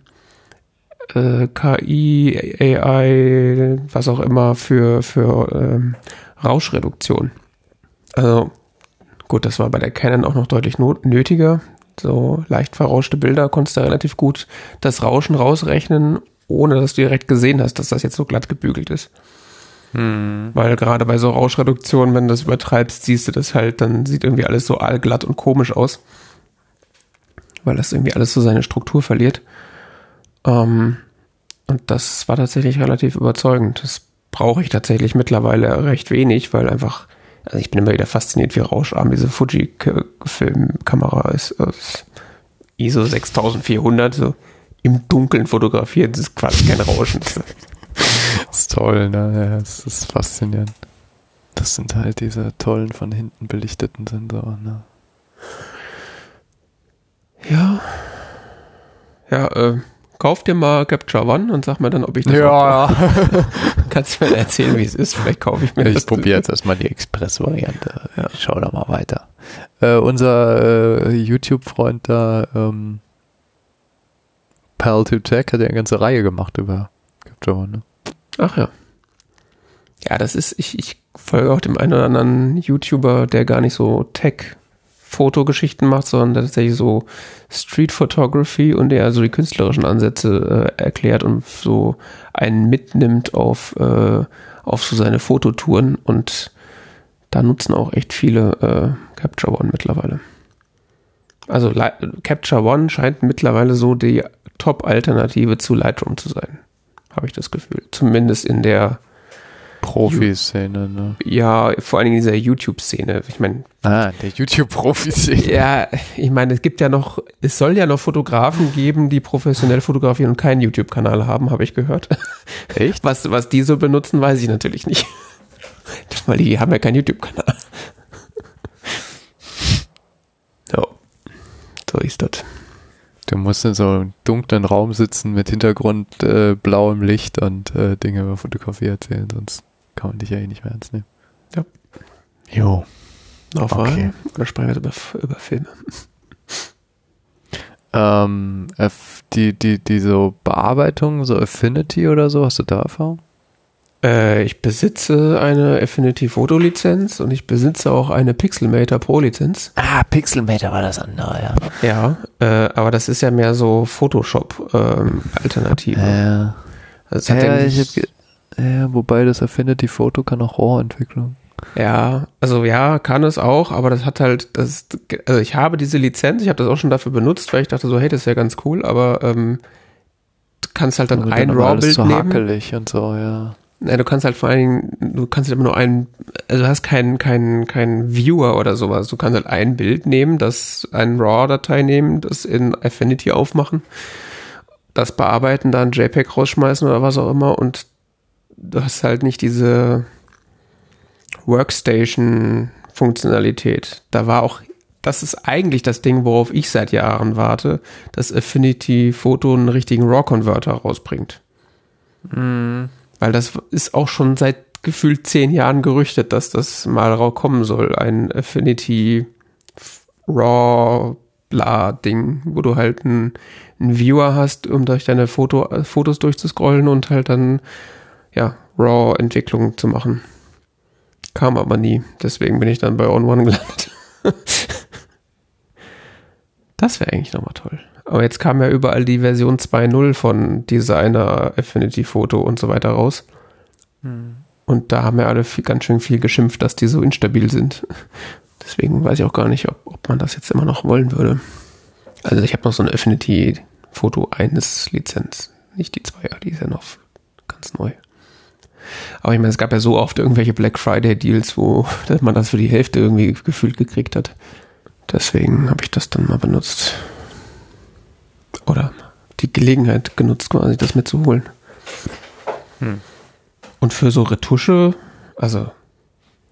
äh, KI, AI, was auch immer für, für ähm, Rauschreduktion. Also gut, das war bei der Canon auch noch deutlich not nötiger. So leicht verrauschte Bilder konntest du relativ gut das Rauschen rausrechnen, ohne dass du direkt gesehen hast, dass das jetzt so glatt gebügelt ist. Hm. Weil gerade bei so Rauschreduktionen, wenn du das übertreibst, siehst du das halt, dann sieht irgendwie alles so allglatt und komisch aus. Weil das irgendwie alles so seine Struktur verliert. Ähm, und das war tatsächlich relativ überzeugend. Das brauche ich tatsächlich mittlerweile recht wenig, weil einfach, also ich bin immer wieder fasziniert, wie rauscharm diese Fuji-Filmkamera ist. Das ISO 6400, so im Dunkeln fotografiert, das ist quasi kein Rauschen. Das ist toll, ne? Ja, das ist faszinierend. Das sind halt diese tollen von hinten belichteten Sensoren, ne? Ja. Ja, äh, kauf dir mal Capture One und sag mir dann, ob ich das auch ja. Kannst du mir erzählen, wie es ist? Vielleicht kaufe ich mir das. Ich probiere jetzt erstmal die Express-Variante. Ja. Schau da mal weiter. Äh, unser äh, YouTube-Freund da, ähm, Pal 2 Tech, hat ja eine ganze Reihe gemacht über Capture One, ne? Ach ja. Ja, das ist, ich, ich folge auch dem einen oder anderen YouTuber, der gar nicht so Tech-Fotogeschichten macht, sondern der tatsächlich so Street Photography und der also die künstlerischen Ansätze äh, erklärt und so einen mitnimmt auf, äh, auf so seine Fototouren und da nutzen auch echt viele äh, Capture One mittlerweile. Also Li Capture One scheint mittlerweile so die Top-Alternative zu Lightroom zu sein, habe ich das Gefühl. Zumindest in der Profi-Szene, ne? ja, vor allen Dingen in dieser YouTube-Szene. Ich meine, Ah, der YouTube-Profi-Szene. ja, ich meine, es gibt ja noch, es soll ja noch Fotografen geben, die professionell fotografieren und keinen YouTube-Kanal haben, habe ich gehört. Echt? Was, was die so benutzen, weiß ich natürlich nicht. Weil die haben ja keinen YouTube-Kanal. So. So ist das. Du musst in so einem dunklen Raum sitzen mit Hintergrund äh, blauem Licht und äh, Dinge über Fotografie erzählen, sonst kann man dich ja eh nicht mehr ernst nehmen. Ja. Jo. Noch Okay. Oder sprechen wir jetzt über, über Filme? Ähm, die, die, die so Bearbeitung, so Affinity oder so, hast du da Erfahrung? Äh, ich besitze eine Affinity Foto-Lizenz und ich besitze auch eine Pixelmator Pro-Lizenz. Ah, Pixelmator war das andere, ja. Ja, äh, aber das ist ja mehr so Photoshop-Alternative. Ja, also es hat ja, ja, ich ja, wobei das Affinity Foto kann auch RAW-Entwicklung. ja, also ja, kann es auch, aber das hat halt, das, also ich habe diese Lizenz, ich habe das auch schon dafür benutzt, weil ich dachte so, hey, das ist ja ganz cool, aber ähm, du kannst halt dann ein RAW-Bild zu nehmen. und so, ja. Ja, du kannst halt vor allen Dingen, du kannst halt immer nur ein, also du hast keinen keinen keinen Viewer oder sowas. Du kannst halt ein Bild nehmen, das eine RAW-Datei nehmen, das in Affinity aufmachen, das bearbeiten, dann JPEG rausschmeißen oder was auch immer und du hast halt nicht diese Workstation-Funktionalität. Da war auch, das ist eigentlich das Ding, worauf ich seit Jahren warte, dass Affinity Photo einen richtigen RAW-Converter rausbringt. Weil das ist auch schon seit gefühlt zehn Jahren gerüchtet, dass das mal rau- kommen soll. Ein Affinity Raw Ding, wo du halt einen, einen Viewer hast, um durch deine Foto, äh, Fotos durchzuscrollen und halt dann ja Raw Entwicklung zu machen. Kam aber nie. Deswegen bin ich dann bei On One gelandet. das wäre eigentlich nochmal toll. Aber jetzt kam ja überall die Version 2.0 von Designer, Affinity Photo und so weiter raus. Und da haben ja alle viel, ganz schön viel geschimpft, dass die so instabil sind. Deswegen weiß ich auch gar nicht, ob, ob man das jetzt immer noch wollen würde. Also ich habe noch so eine Affinity Foto 1 Lizenz, nicht die 2er, die ist ja noch ganz neu. Aber ich meine, es gab ja so oft irgendwelche Black Friday Deals, wo man das für die Hälfte irgendwie gefühlt gekriegt hat. Deswegen habe ich das dann mal benutzt. Oder die Gelegenheit genutzt, quasi das mitzuholen. Hm. Und für so Retusche, also.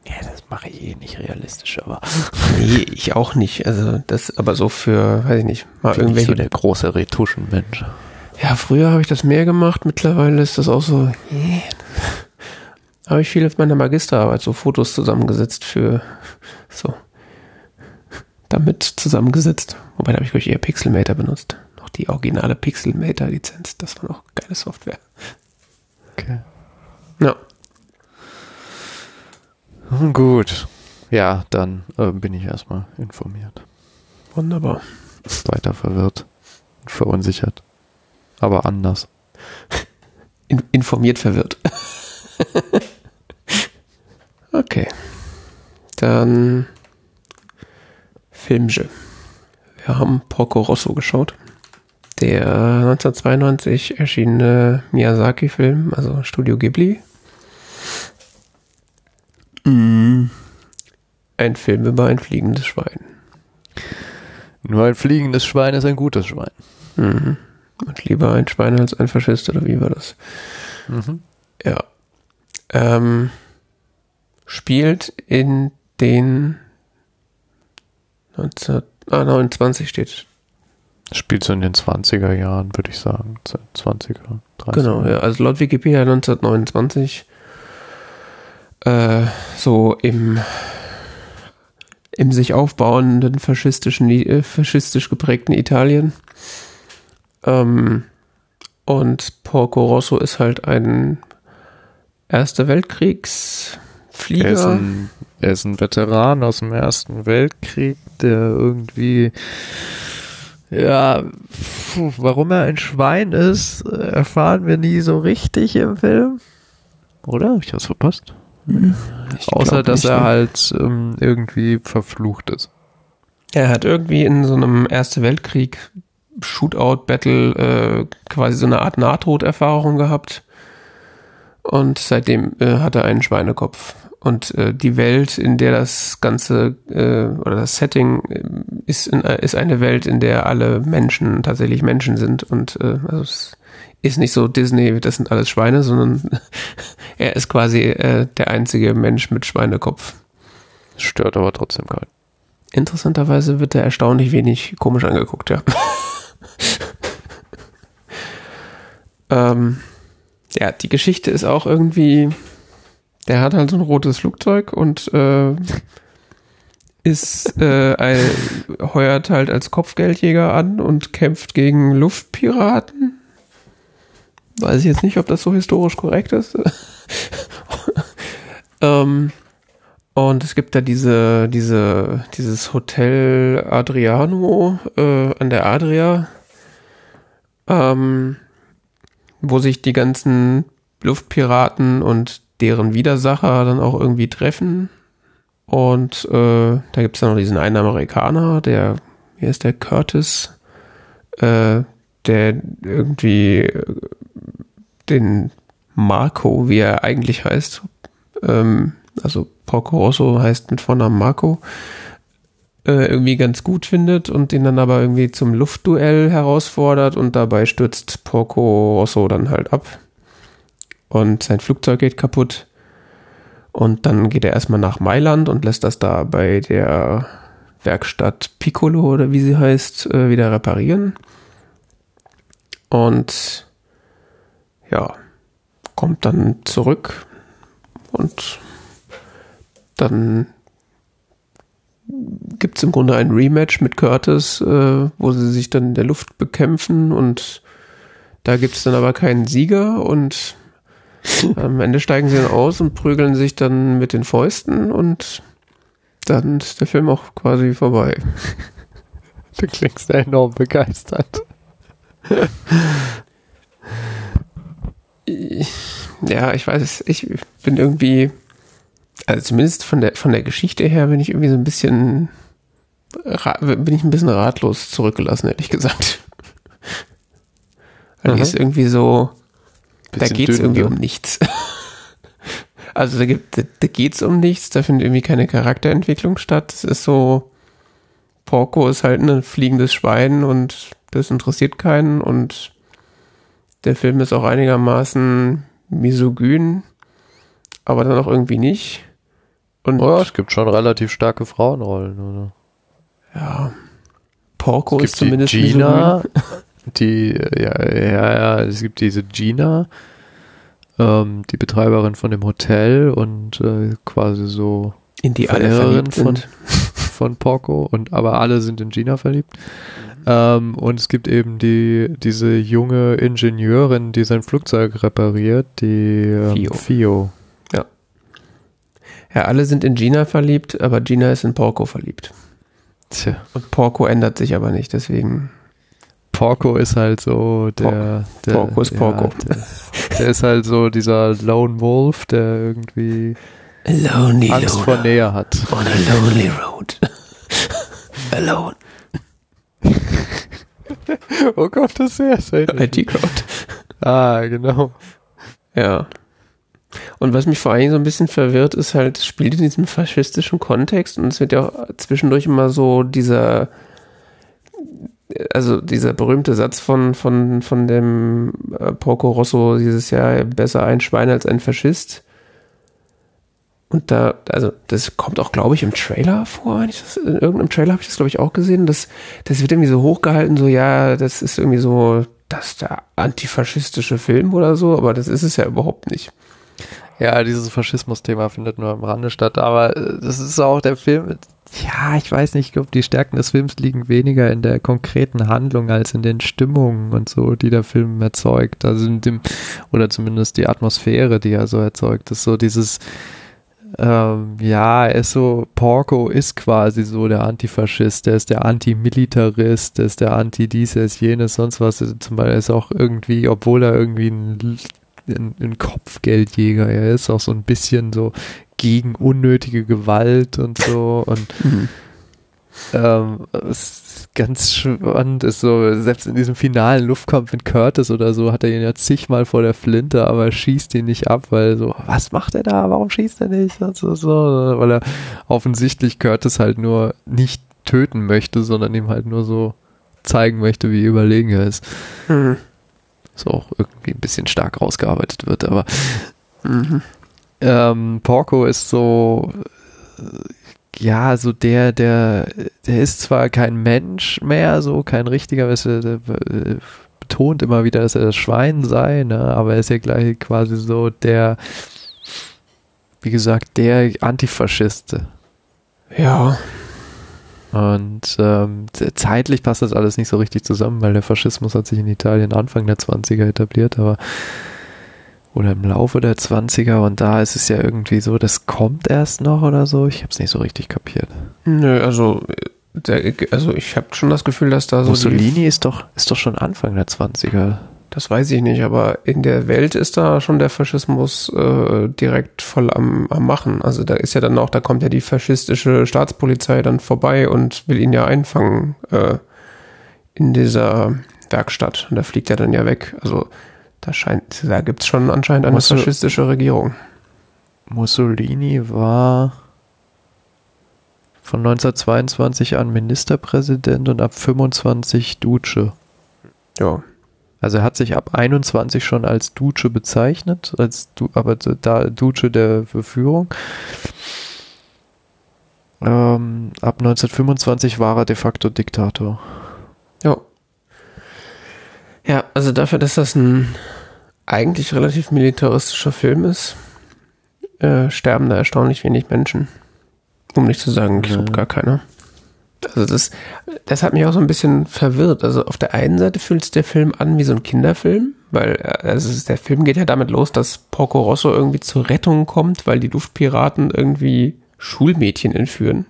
Ja, das mache ich eh nicht realistisch, aber. nee, ich auch nicht. Also das, aber so für, weiß ich nicht, mal Bin irgendwelche. so der große Retuschenmensch. Ja, früher habe ich das mehr gemacht, mittlerweile ist das auch so. Habe ich viel auf meiner Magisterarbeit so Fotos zusammengesetzt für so damit zusammengesetzt. Wobei da habe ich, glaube ich, eher Pixelmator benutzt. Noch die originale Pixelmator-Lizenz. Das war noch geile Software. Okay. Ja. Gut. Ja, dann äh, bin ich erstmal informiert. Wunderbar. Weiter verwirrt und verunsichert. Aber anders. In informiert verwirrt. okay. Dann Filmje. Wir haben Porco Rosso geschaut. Der 1992 erschienene Miyazaki-Film, also Studio Ghibli. Mm. Ein Film über ein fliegendes Schwein. Nur ein fliegendes Schwein ist ein gutes Schwein. Mhm. Und lieber ein Schwein als ein Faschist, oder wie war das? Mhm. Ja. Ähm, spielt in den 1929 steht. Spielt so in den 20er Jahren, würde ich sagen. 20er, 30er. Genau, ja. Also laut Wikipedia 1929 äh, so im, im sich aufbauenden faschistischen, äh, faschistisch geprägten Italien. Ähm, und Porco Rosso ist halt ein Erster Weltkriegsflieger. Er ist ein er ist ein Veteran aus dem Ersten Weltkrieg, der irgendwie, ja, warum er ein Schwein ist, erfahren wir nie so richtig im Film. Oder? Habe ich was verpasst? Hm. Außer, dass er halt ähm, irgendwie verflucht ist. Er hat irgendwie in so einem Erste Weltkrieg Shootout-Battle äh, quasi so eine Art Nahtoderfahrung gehabt. Und seitdem äh, hat er einen Schweinekopf. Und äh, die Welt, in der das Ganze äh, oder das Setting äh, ist, in, äh, ist eine Welt, in der alle Menschen tatsächlich Menschen sind. Und äh, also es ist nicht so Disney, das sind alles Schweine, sondern er ist quasi äh, der einzige Mensch mit Schweinekopf. Stört aber trotzdem keinen. Interessanterweise wird er erstaunlich wenig komisch angeguckt, ja. ähm, ja, die Geschichte ist auch irgendwie der hat halt so ein rotes Flugzeug und äh, ist äh, ein, heuert halt als Kopfgeldjäger an und kämpft gegen Luftpiraten. Weiß ich jetzt nicht, ob das so historisch korrekt ist. ähm, und es gibt da diese, diese, dieses Hotel Adriano äh, an der Adria, ähm, wo sich die ganzen Luftpiraten und deren Widersacher dann auch irgendwie treffen. Und äh, da gibt es dann noch diesen einen Amerikaner, der, wie ist der, Curtis, äh, der irgendwie äh, den Marco, wie er eigentlich heißt, ähm, also Porco Rosso heißt mit Vornamen Marco, äh, irgendwie ganz gut findet und den dann aber irgendwie zum Luftduell herausfordert und dabei stürzt Porco Rosso dann halt ab und sein Flugzeug geht kaputt. Und dann geht er erstmal nach Mailand und lässt das da bei der Werkstatt Piccolo oder wie sie heißt, äh, wieder reparieren. Und ja, kommt dann zurück und dann gibt es im Grunde ein Rematch mit Curtis, äh, wo sie sich dann in der Luft bekämpfen und da gibt es dann aber keinen Sieger und am Ende steigen sie dann aus und prügeln sich dann mit den Fäusten und dann ist der Film auch quasi vorbei. Du klingst enorm begeistert. ja, ich weiß, ich bin irgendwie, Also zumindest von der, von der Geschichte her bin ich irgendwie so ein bisschen, bin ich ein bisschen ratlos zurückgelassen, ehrlich gesagt. Also die ist irgendwie so, da geht es irgendwie ne? um nichts. Also da, gibt, da, da geht es um nichts, da findet irgendwie keine Charakterentwicklung statt. Es ist so, Porco ist halt ein fliegendes Schwein und das interessiert keinen und der Film ist auch einigermaßen misogyn, aber dann auch irgendwie nicht. Und oh, es gibt schon relativ starke Frauenrollen, oder? Ja. Porco ist zumindest Gina, die, ja, ja, ja, es gibt diese Gina, ähm, die Betreiberin von dem Hotel und äh, quasi so in die alle verliebt von, von Porco und aber alle sind in Gina verliebt. Ähm, und es gibt eben die, diese junge Ingenieurin, die sein Flugzeug repariert, die ähm, Fio. Fio. Ja. Ja, alle sind in Gina verliebt, aber Gina ist in Porco verliebt. Tja. Und Porco ändert sich aber nicht, deswegen. Porco ist halt so der. der Porco ist Porco. Ja, der, der, ist halt so dieser Lone Wolf, der irgendwie lonely Angst vor Nähe hat. On a lonely road. Alone. oh Gott, das ist sehr IT-Crowd. Ah, genau. Ja. Und was mich vor allem so ein bisschen verwirrt, ist halt, es spielt in diesem faschistischen Kontext und es wird ja auch zwischendurch immer so dieser, also dieser berühmte Satz von, von, von dem äh, Porco Rosso dieses Jahr, besser ein Schwein als ein Faschist. Und da, also das kommt auch, glaube ich, im Trailer vor. Das, in irgendeinem Trailer habe ich das, glaube ich, auch gesehen. Das, das wird irgendwie so hochgehalten, so ja, das ist irgendwie so, das ist der antifaschistische Film oder so, aber das ist es ja überhaupt nicht. Ja, dieses Faschismus-Thema findet nur am Rande statt, aber äh, das ist auch der Film. Ja, ich weiß nicht, ich glaube, die Stärken des Films liegen weniger in der konkreten Handlung als in den Stimmungen und so, die der Film erzeugt. Also in dem, oder zumindest die Atmosphäre, die er so erzeugt. Das ist so dieses, ähm, ja, er ist so, Porco ist quasi so der Antifaschist, der ist der Antimilitarist, der ist der Anti-dies, der ist jenes, sonst was. Zum Beispiel ist auch irgendwie, obwohl er irgendwie ein, ein, ein Kopfgeldjäger er ist, auch so ein bisschen so gegen unnötige Gewalt und so und mhm. ähm, es ganz spannend ist so, selbst in diesem finalen Luftkampf mit Curtis oder so, hat er ihn ja zigmal vor der Flinte, aber er schießt ihn nicht ab, weil so, was macht er da? Warum schießt er nicht? Und so, so, weil er offensichtlich Curtis halt nur nicht töten möchte, sondern ihm halt nur so zeigen möchte, wie überlegen er ist. Mhm. So auch irgendwie ein bisschen stark rausgearbeitet wird, aber mhm. ähm, Porco ist so ja, so der, der, der ist zwar kein Mensch mehr, so kein richtiger, du, der, der betont immer wieder, dass er das Schwein sei, ne, aber er ist ja gleich quasi so der, wie gesagt, der Antifaschiste. Ja. Und ähm, zeitlich passt das alles nicht so richtig zusammen, weil der Faschismus hat sich in Italien Anfang der 20er etabliert, aber oder im Laufe der 20er und da ist es ja irgendwie so, das kommt erst noch oder so. Ich habe es nicht so richtig kapiert. Nö, also, der, also ich habe schon das Gefühl, dass da so. Mussolini ist doch, ist doch schon Anfang der 20er. Das weiß ich nicht, aber in der Welt ist da schon der Faschismus äh, direkt voll am, am Machen. Also da ist ja dann auch, da kommt ja die faschistische Staatspolizei dann vorbei und will ihn ja einfangen äh, in dieser Werkstatt. Und da fliegt er dann ja weg. Also da scheint, da gibt es schon anscheinend eine Mussol faschistische Regierung. Mussolini war von 1922 an Ministerpräsident und ab 25 Duce. Ja. Also er hat sich ab 21 schon als Duce bezeichnet, als du, aber da Duce der Verführung. Ähm, ab 1925 war er de facto Diktator. Ja. Ja, also dafür, dass das ein eigentlich relativ militaristischer Film ist, äh, sterben da erstaunlich wenig Menschen. Um nicht zu sagen, ich glaube gar keine. Also das, das hat mich auch so ein bisschen verwirrt. Also auf der einen Seite fühlt sich der Film an wie so ein Kinderfilm, weil äh, also der Film geht ja damit los, dass Porco Rosso irgendwie zur Rettung kommt, weil die Luftpiraten irgendwie Schulmädchen entführen.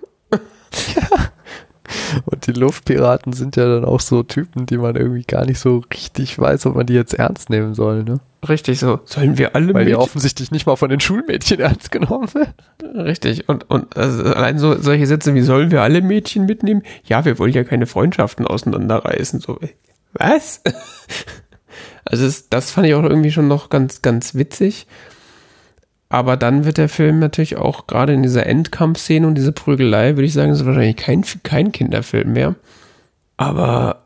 Die Luftpiraten sind ja dann auch so Typen, die man irgendwie gar nicht so richtig weiß, ob man die jetzt ernst nehmen soll, ne? Richtig so. Sollen wir alle Weil die offensichtlich nicht mal von den Schulmädchen ernst genommen werden. Richtig. Und, und also allein so solche Sätze wie sollen wir alle Mädchen mitnehmen? Ja, wir wollen ja keine Freundschaften auseinanderreißen. So, was? Also das, das fand ich auch irgendwie schon noch ganz, ganz witzig. Aber dann wird der Film natürlich auch gerade in dieser Endkampfszene und diese Prügelei, würde ich sagen, ist wahrscheinlich kein, kein Kinderfilm mehr. Aber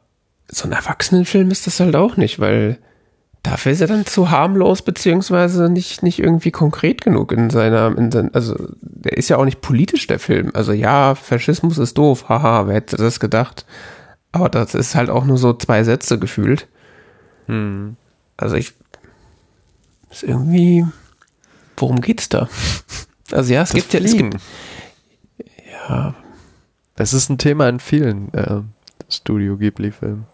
so ein Erwachsenenfilm ist das halt auch nicht, weil dafür ist er dann zu harmlos, beziehungsweise nicht, nicht irgendwie konkret genug in seiner, in sein, also der ist ja auch nicht politisch, der Film. Also ja, Faschismus ist doof, haha, wer hätte das gedacht? Aber das ist halt auch nur so zwei Sätze gefühlt. Hm. Also ich ist irgendwie worum geht's da? Also ja, es das gibt ja, es gibt, ja. Es ist ein Thema in vielen äh, Studio Ghibli-Filmen.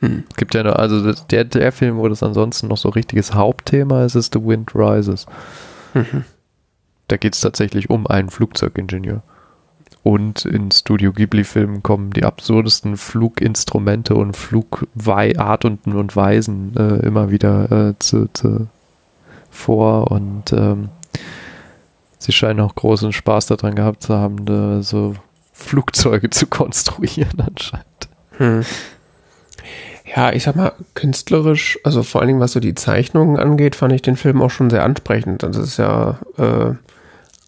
Hm. Es gibt ja noch, also der, der Film, wo das ansonsten noch so richtiges Hauptthema ist, ist The Wind Rises. Mhm. Da geht es tatsächlich um einen Flugzeugingenieur. Und in Studio Ghibli-Filmen kommen die absurdesten Fluginstrumente und Flugarten und Weisen äh, immer wieder äh, zu, zu, vor und ähm, sie scheinen auch großen Spaß daran gehabt zu haben, da so Flugzeuge zu konstruieren anscheinend. Hm. Ja, ich sag mal, künstlerisch, also vor allen Dingen was so die Zeichnungen angeht, fand ich den Film auch schon sehr ansprechend. Das ist ja äh,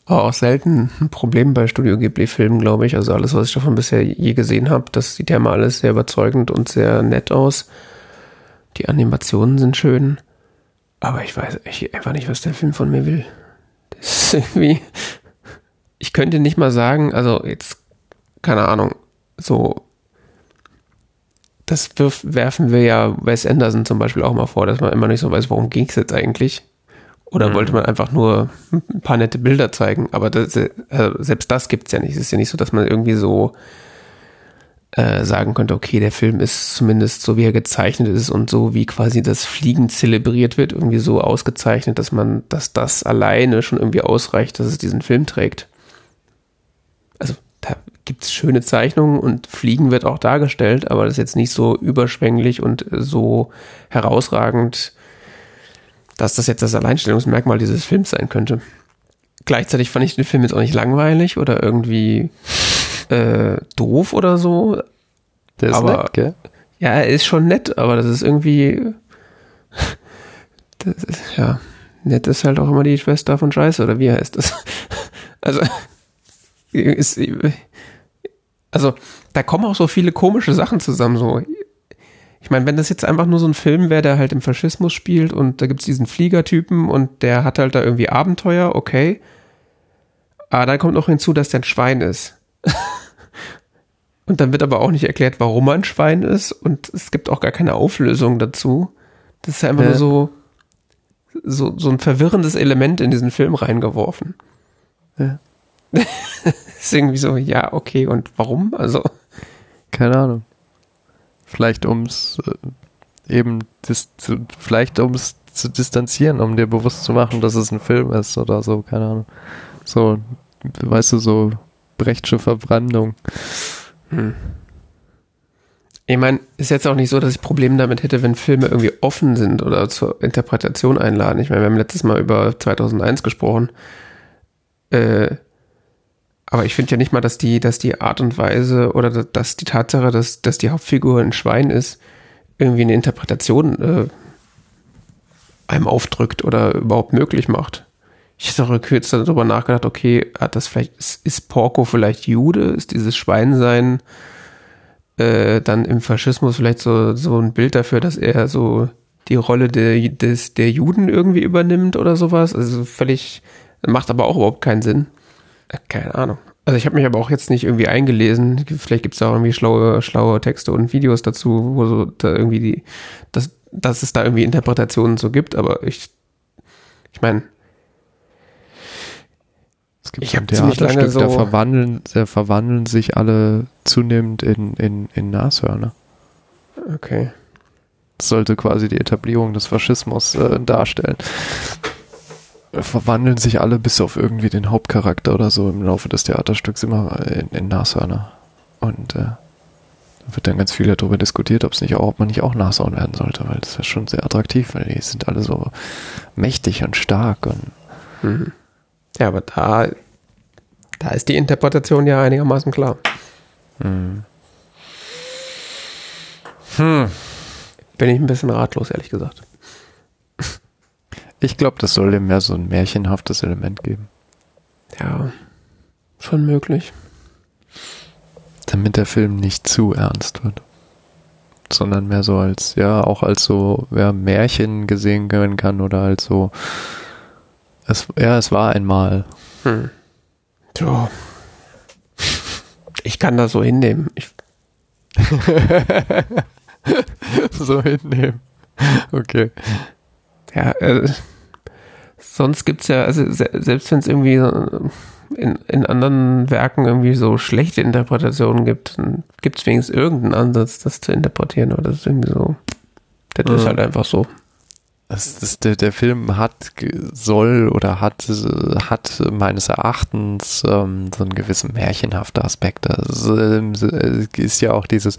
auch selten ein Problem bei Studio Ghibli-Filmen, glaube ich. Also alles, was ich davon bisher je gesehen habe, das sieht ja mal alles sehr überzeugend und sehr nett aus. Die Animationen sind schön. Aber ich weiß ich einfach nicht, was der Film von mir will. Das ist irgendwie. Ich könnte nicht mal sagen, also jetzt, keine Ahnung, so. Das wirf, werfen wir ja Wes Anderson zum Beispiel auch mal vor, dass man immer nicht so weiß, worum ging es jetzt eigentlich. Oder mhm. wollte man einfach nur ein paar nette Bilder zeigen? Aber das, also selbst das gibt es ja nicht. Es ist ja nicht so, dass man irgendwie so äh, sagen könnte, okay, der Film ist zumindest so, wie er gezeichnet ist und so, wie quasi das Fliegen zelebriert wird, irgendwie so ausgezeichnet, dass man, dass das alleine schon irgendwie ausreicht, dass es diesen Film trägt. Also da gibt es schöne Zeichnungen und Fliegen wird auch dargestellt, aber das ist jetzt nicht so überschwänglich und so herausragend, dass das jetzt das Alleinstellungsmerkmal dieses Films sein könnte. Gleichzeitig fand ich den Film jetzt auch nicht langweilig oder irgendwie äh, doof oder so. Der ist aber, nett, gell? Ja, er ist schon nett, aber das ist irgendwie. Das ist, ja, nett ist halt auch immer die Schwester von Scheiße, oder wie heißt das? Also, ist, also, da kommen auch so viele komische Sachen zusammen, so. Ich meine, wenn das jetzt einfach nur so ein Film wäre, der halt im Faschismus spielt und da gibt es diesen Fliegertypen und der hat halt da irgendwie Abenteuer, okay. Aber dann kommt noch hinzu, dass der ein Schwein ist. Und dann wird aber auch nicht erklärt, warum man ein Schwein ist. Und es gibt auch gar keine Auflösung dazu. Das ist ja einfach ja. nur so, so, so ein verwirrendes Element in diesen Film reingeworfen. Ja. ist irgendwie so, ja, okay, und warum? Also. Keine Ahnung. Vielleicht ums äh, eben dis, zu, vielleicht ums zu distanzieren, um dir bewusst zu machen, dass es ein Film ist oder so, keine Ahnung. So, weißt du, so Brechtsche Verbrandung. Hm. Ich meine, ist jetzt auch nicht so, dass ich Probleme damit hätte, wenn Filme irgendwie offen sind oder zur Interpretation einladen. Ich meine, wir haben letztes Mal über 2001 gesprochen. Äh, aber ich finde ja nicht mal, dass die, dass die Art und Weise oder dass die Tatsache, dass, dass die Hauptfigur ein Schwein ist, irgendwie eine Interpretation äh, einem aufdrückt oder überhaupt möglich macht ich habe kurz darüber nachgedacht, okay, hat das vielleicht, ist Porco vielleicht Jude? Ist dieses Schweinsein äh, dann im Faschismus vielleicht so, so ein Bild dafür, dass er so die Rolle der, des, der Juden irgendwie übernimmt oder sowas? Also völlig, macht aber auch überhaupt keinen Sinn. Äh, keine Ahnung. Also ich habe mich aber auch jetzt nicht irgendwie eingelesen. Vielleicht gibt es da auch irgendwie schlaue, schlaue Texte und Videos dazu, wo so da irgendwie die, dass, dass es da irgendwie Interpretationen so gibt, aber ich, ich meine, es gibt ich ein Theaterstück, so da verwandeln, da verwandeln sich alle zunehmend in, in, in Nashörner. Okay. Das sollte quasi die Etablierung des Faschismus äh, darstellen. Verwandeln sich alle bis auf irgendwie den Hauptcharakter oder so im Laufe des Theaterstücks immer in, in Nashörner. Und äh, wird dann ganz viel darüber diskutiert, ob es nicht auch, ob man nicht auch Nashorn werden sollte, weil das ist schon sehr attraktiv, weil die sind alle so mächtig und stark und Mhm. Ja, aber da, da ist die Interpretation ja einigermaßen klar. hm. Hm. Bin ich ein bisschen ratlos, ehrlich gesagt. Ich glaube, das soll dem mehr so ein märchenhaftes Element geben. Ja, schon möglich. Damit der Film nicht zu ernst wird. Sondern mehr so als, ja, auch als so, ja, Märchen gesehen werden kann oder als so, es, ja, es war einmal. Hm. So. Ich kann das so hinnehmen. So hinnehmen. Okay. ja, äh, sonst gibt's ja, also se selbst wenn es irgendwie in, in anderen Werken irgendwie so schlechte Interpretationen gibt, dann gibt's wenigstens irgendeinen Ansatz, das zu interpretieren. Aber das ist irgendwie so. Das ist Ja. halt einfach so. Das, das, der, der Film hat, soll oder hat, hat meines Erachtens ähm, so einen gewissen märchenhaften Aspekt. Das ähm, äh, ist ja auch dieses,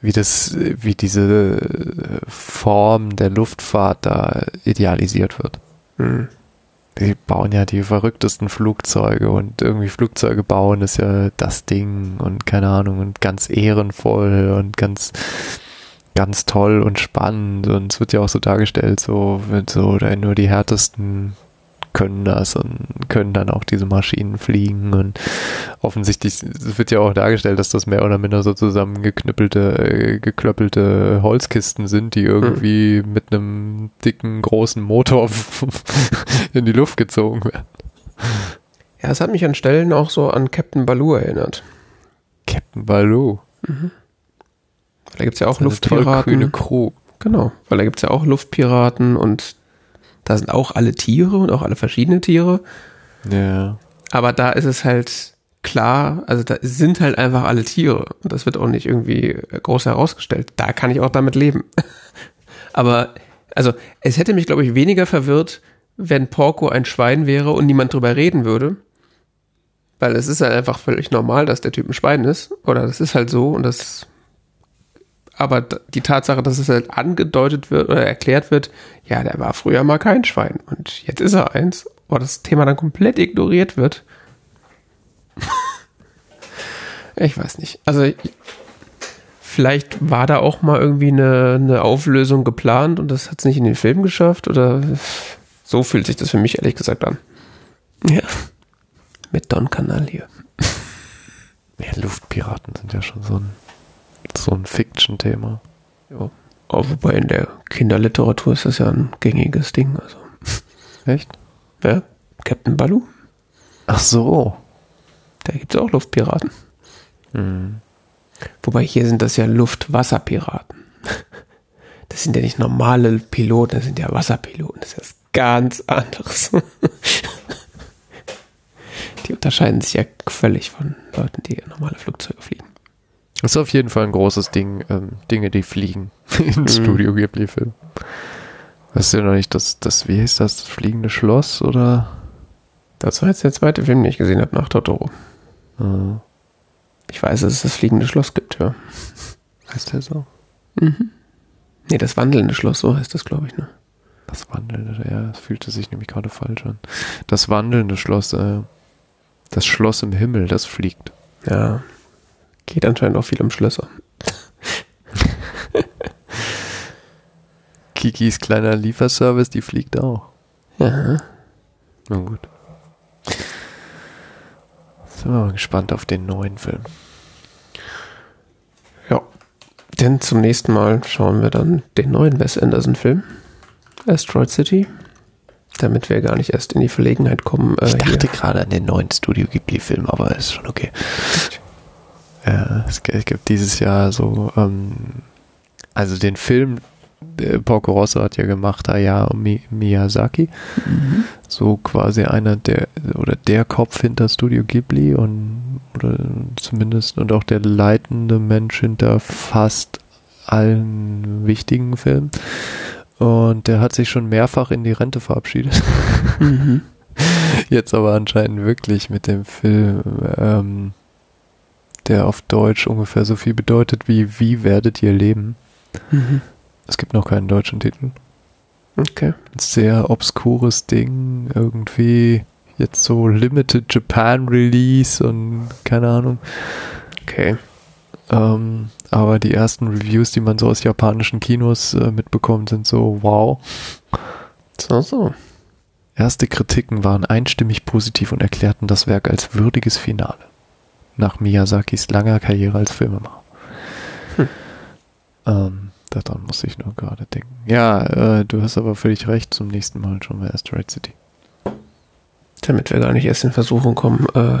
wie das, wie diese äh, Form der Luftfahrt da idealisiert wird. Hm. Die bauen ja die verrücktesten Flugzeuge und irgendwie Flugzeuge bauen ist ja das Ding und keine Ahnung und ganz ehrenvoll und ganz ganz toll und spannend und es wird ja auch so dargestellt, so so oder nur die härtesten können das und können dann auch diese Maschinen fliegen und offensichtlich es wird ja auch dargestellt, dass das mehr oder minder so zusammengeknüppelte, äh, geklöppelte Holzkisten sind, die irgendwie mit einem dicken, großen Motor in die Luft gezogen werden. Ja, es hat mich an Stellen auch so an Captain Baloo erinnert. Captain Baloo. Da gibt's ja auch Luftpiraten. Crew. Genau, weil da gibt's ja auch Luftpiraten und da sind auch alle Tiere und auch alle verschiedene Tiere. Ja. Aber da ist es halt klar, also da sind halt einfach alle Tiere. Und das wird auch nicht irgendwie groß herausgestellt. Da kann ich auch damit leben. Aber, also, es hätte mich, glaube ich, weniger verwirrt, wenn Porco ein Schwein wäre und niemand drüber reden würde. Weil es ist halt einfach völlig normal, dass der Typ ein Schwein ist. Oder das ist halt so und das. Aber die Tatsache, dass es halt angedeutet wird oder erklärt wird, ja, der war früher mal kein Schwein und jetzt ist er eins, aber das Thema dann komplett ignoriert wird. ich weiß nicht. Also ich- vielleicht war da auch mal irgendwie eine, eine Auflösung geplant und das hat es nicht in den Film geschafft oder so fühlt sich das für mich ehrlich gesagt an. Ja. Mit Don Kanal hier. ja. Luftpiraten sind ja schon so ein, so ein Fiction-Thema. Ja. Wobei in der Kinderliteratur ist das ja ein gängiges Ding. Also, Echt? ja. Captain Baloo, Ach so. da gibt es auch Luftpiraten. Hm. Wobei hier sind das ja Luftwasserpiraten. Das sind ja nicht normale Piloten, das sind ja Wasserpiloten. Das ist was ganz anderes. Die unterscheiden sich ja völlig von Leuten, die normale Flugzeuge fliegen. Das ist auf jeden Fall ein großes Ding, ähm, Dinge, die fliegen in Mhm. Studio Ghibli-Film. Weißt du noch nicht, das, das, wie hieß das, das fliegende Schloss oder? Das war jetzt der zweite Film, den ich gesehen habe nach Totoro. Äh, Ich weiß, dass es das fliegende Schloss gibt, ja. heißt der so? Nee, das wandelnde Schloss, so heißt das, glaube ich, ne? Das wandelnde, ja, es fühlte sich nämlich gerade falsch an. Das wandelnde Schloss, äh, das Schloss im Himmel, das fliegt. Ja. Geht anscheinend auch viel um Schlösser. Kikis kleiner Lieferservice, die fliegt auch. Ja. Na gut. Sind wir mal gespannt auf den neuen Film. Ja. Denn zum nächsten Mal schauen wir dann den neuen Wes Anderson-Film. Asteroid City. Damit wir gar nicht erst in die Verlegenheit kommen. Äh, Ich dachte hier- gerade an den neuen Studio Ghibli-Film, aber ist schon okay. Ja, es gibt dieses Jahr so, ähm, also den Film, äh, Porco Rosso hat ja gemacht, Hayao Mi Miyazaki. So quasi einer der, oder der Kopf hinter Studio Ghibli und, oder zumindest, und auch der leitende Mensch hinter fast allen wichtigen Filmen. Und der hat sich schon mehrfach in die Rente verabschiedet. Mhm. Jetzt aber anscheinend wirklich mit dem Film ähm, der auf Deutsch ungefähr so viel bedeutet wie Wie werdet ihr leben? Mhm. Es gibt noch keinen deutschen Titel. Okay. Ein sehr obskures Ding, irgendwie jetzt so Limited Japan Release und keine Ahnung. Okay. Ähm, aber die ersten Reviews, die man so aus japanischen Kinos äh, mitbekommt, sind so wow. So, so. Erste Kritiken waren einstimmig positiv und erklärten das Werk als würdiges Finale. Nach Miyazakis langer Karriere als Filmemacher. Hm. Ähm, daran muss ich nur gerade denken. Ja, äh, du hast aber völlig recht. Zum nächsten Mal schon bei Asteroid City. Damit wir gar nicht erst in Versuchung kommen, äh,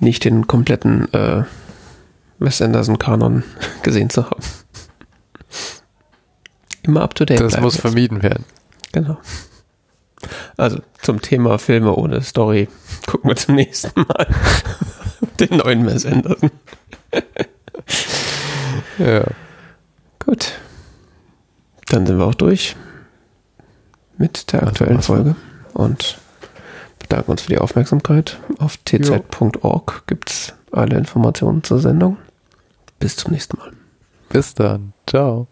nicht den kompletten äh, Wes Anderson-Kanon gesehen zu haben. Immer up to date. Das muss jetzt. vermieden werden. Genau. Also zum Thema Filme ohne Story gucken wir zum nächsten Mal den neuen Wes Anderson. Ja. Gut. Dann sind wir auch durch mit der aktuellen. Folge und bedanken uns für die Aufmerksamkeit. Auf tz.org gibt es alle Informationen zur Sendung. Bis zum nächsten Mal. Bis dann. Ciao.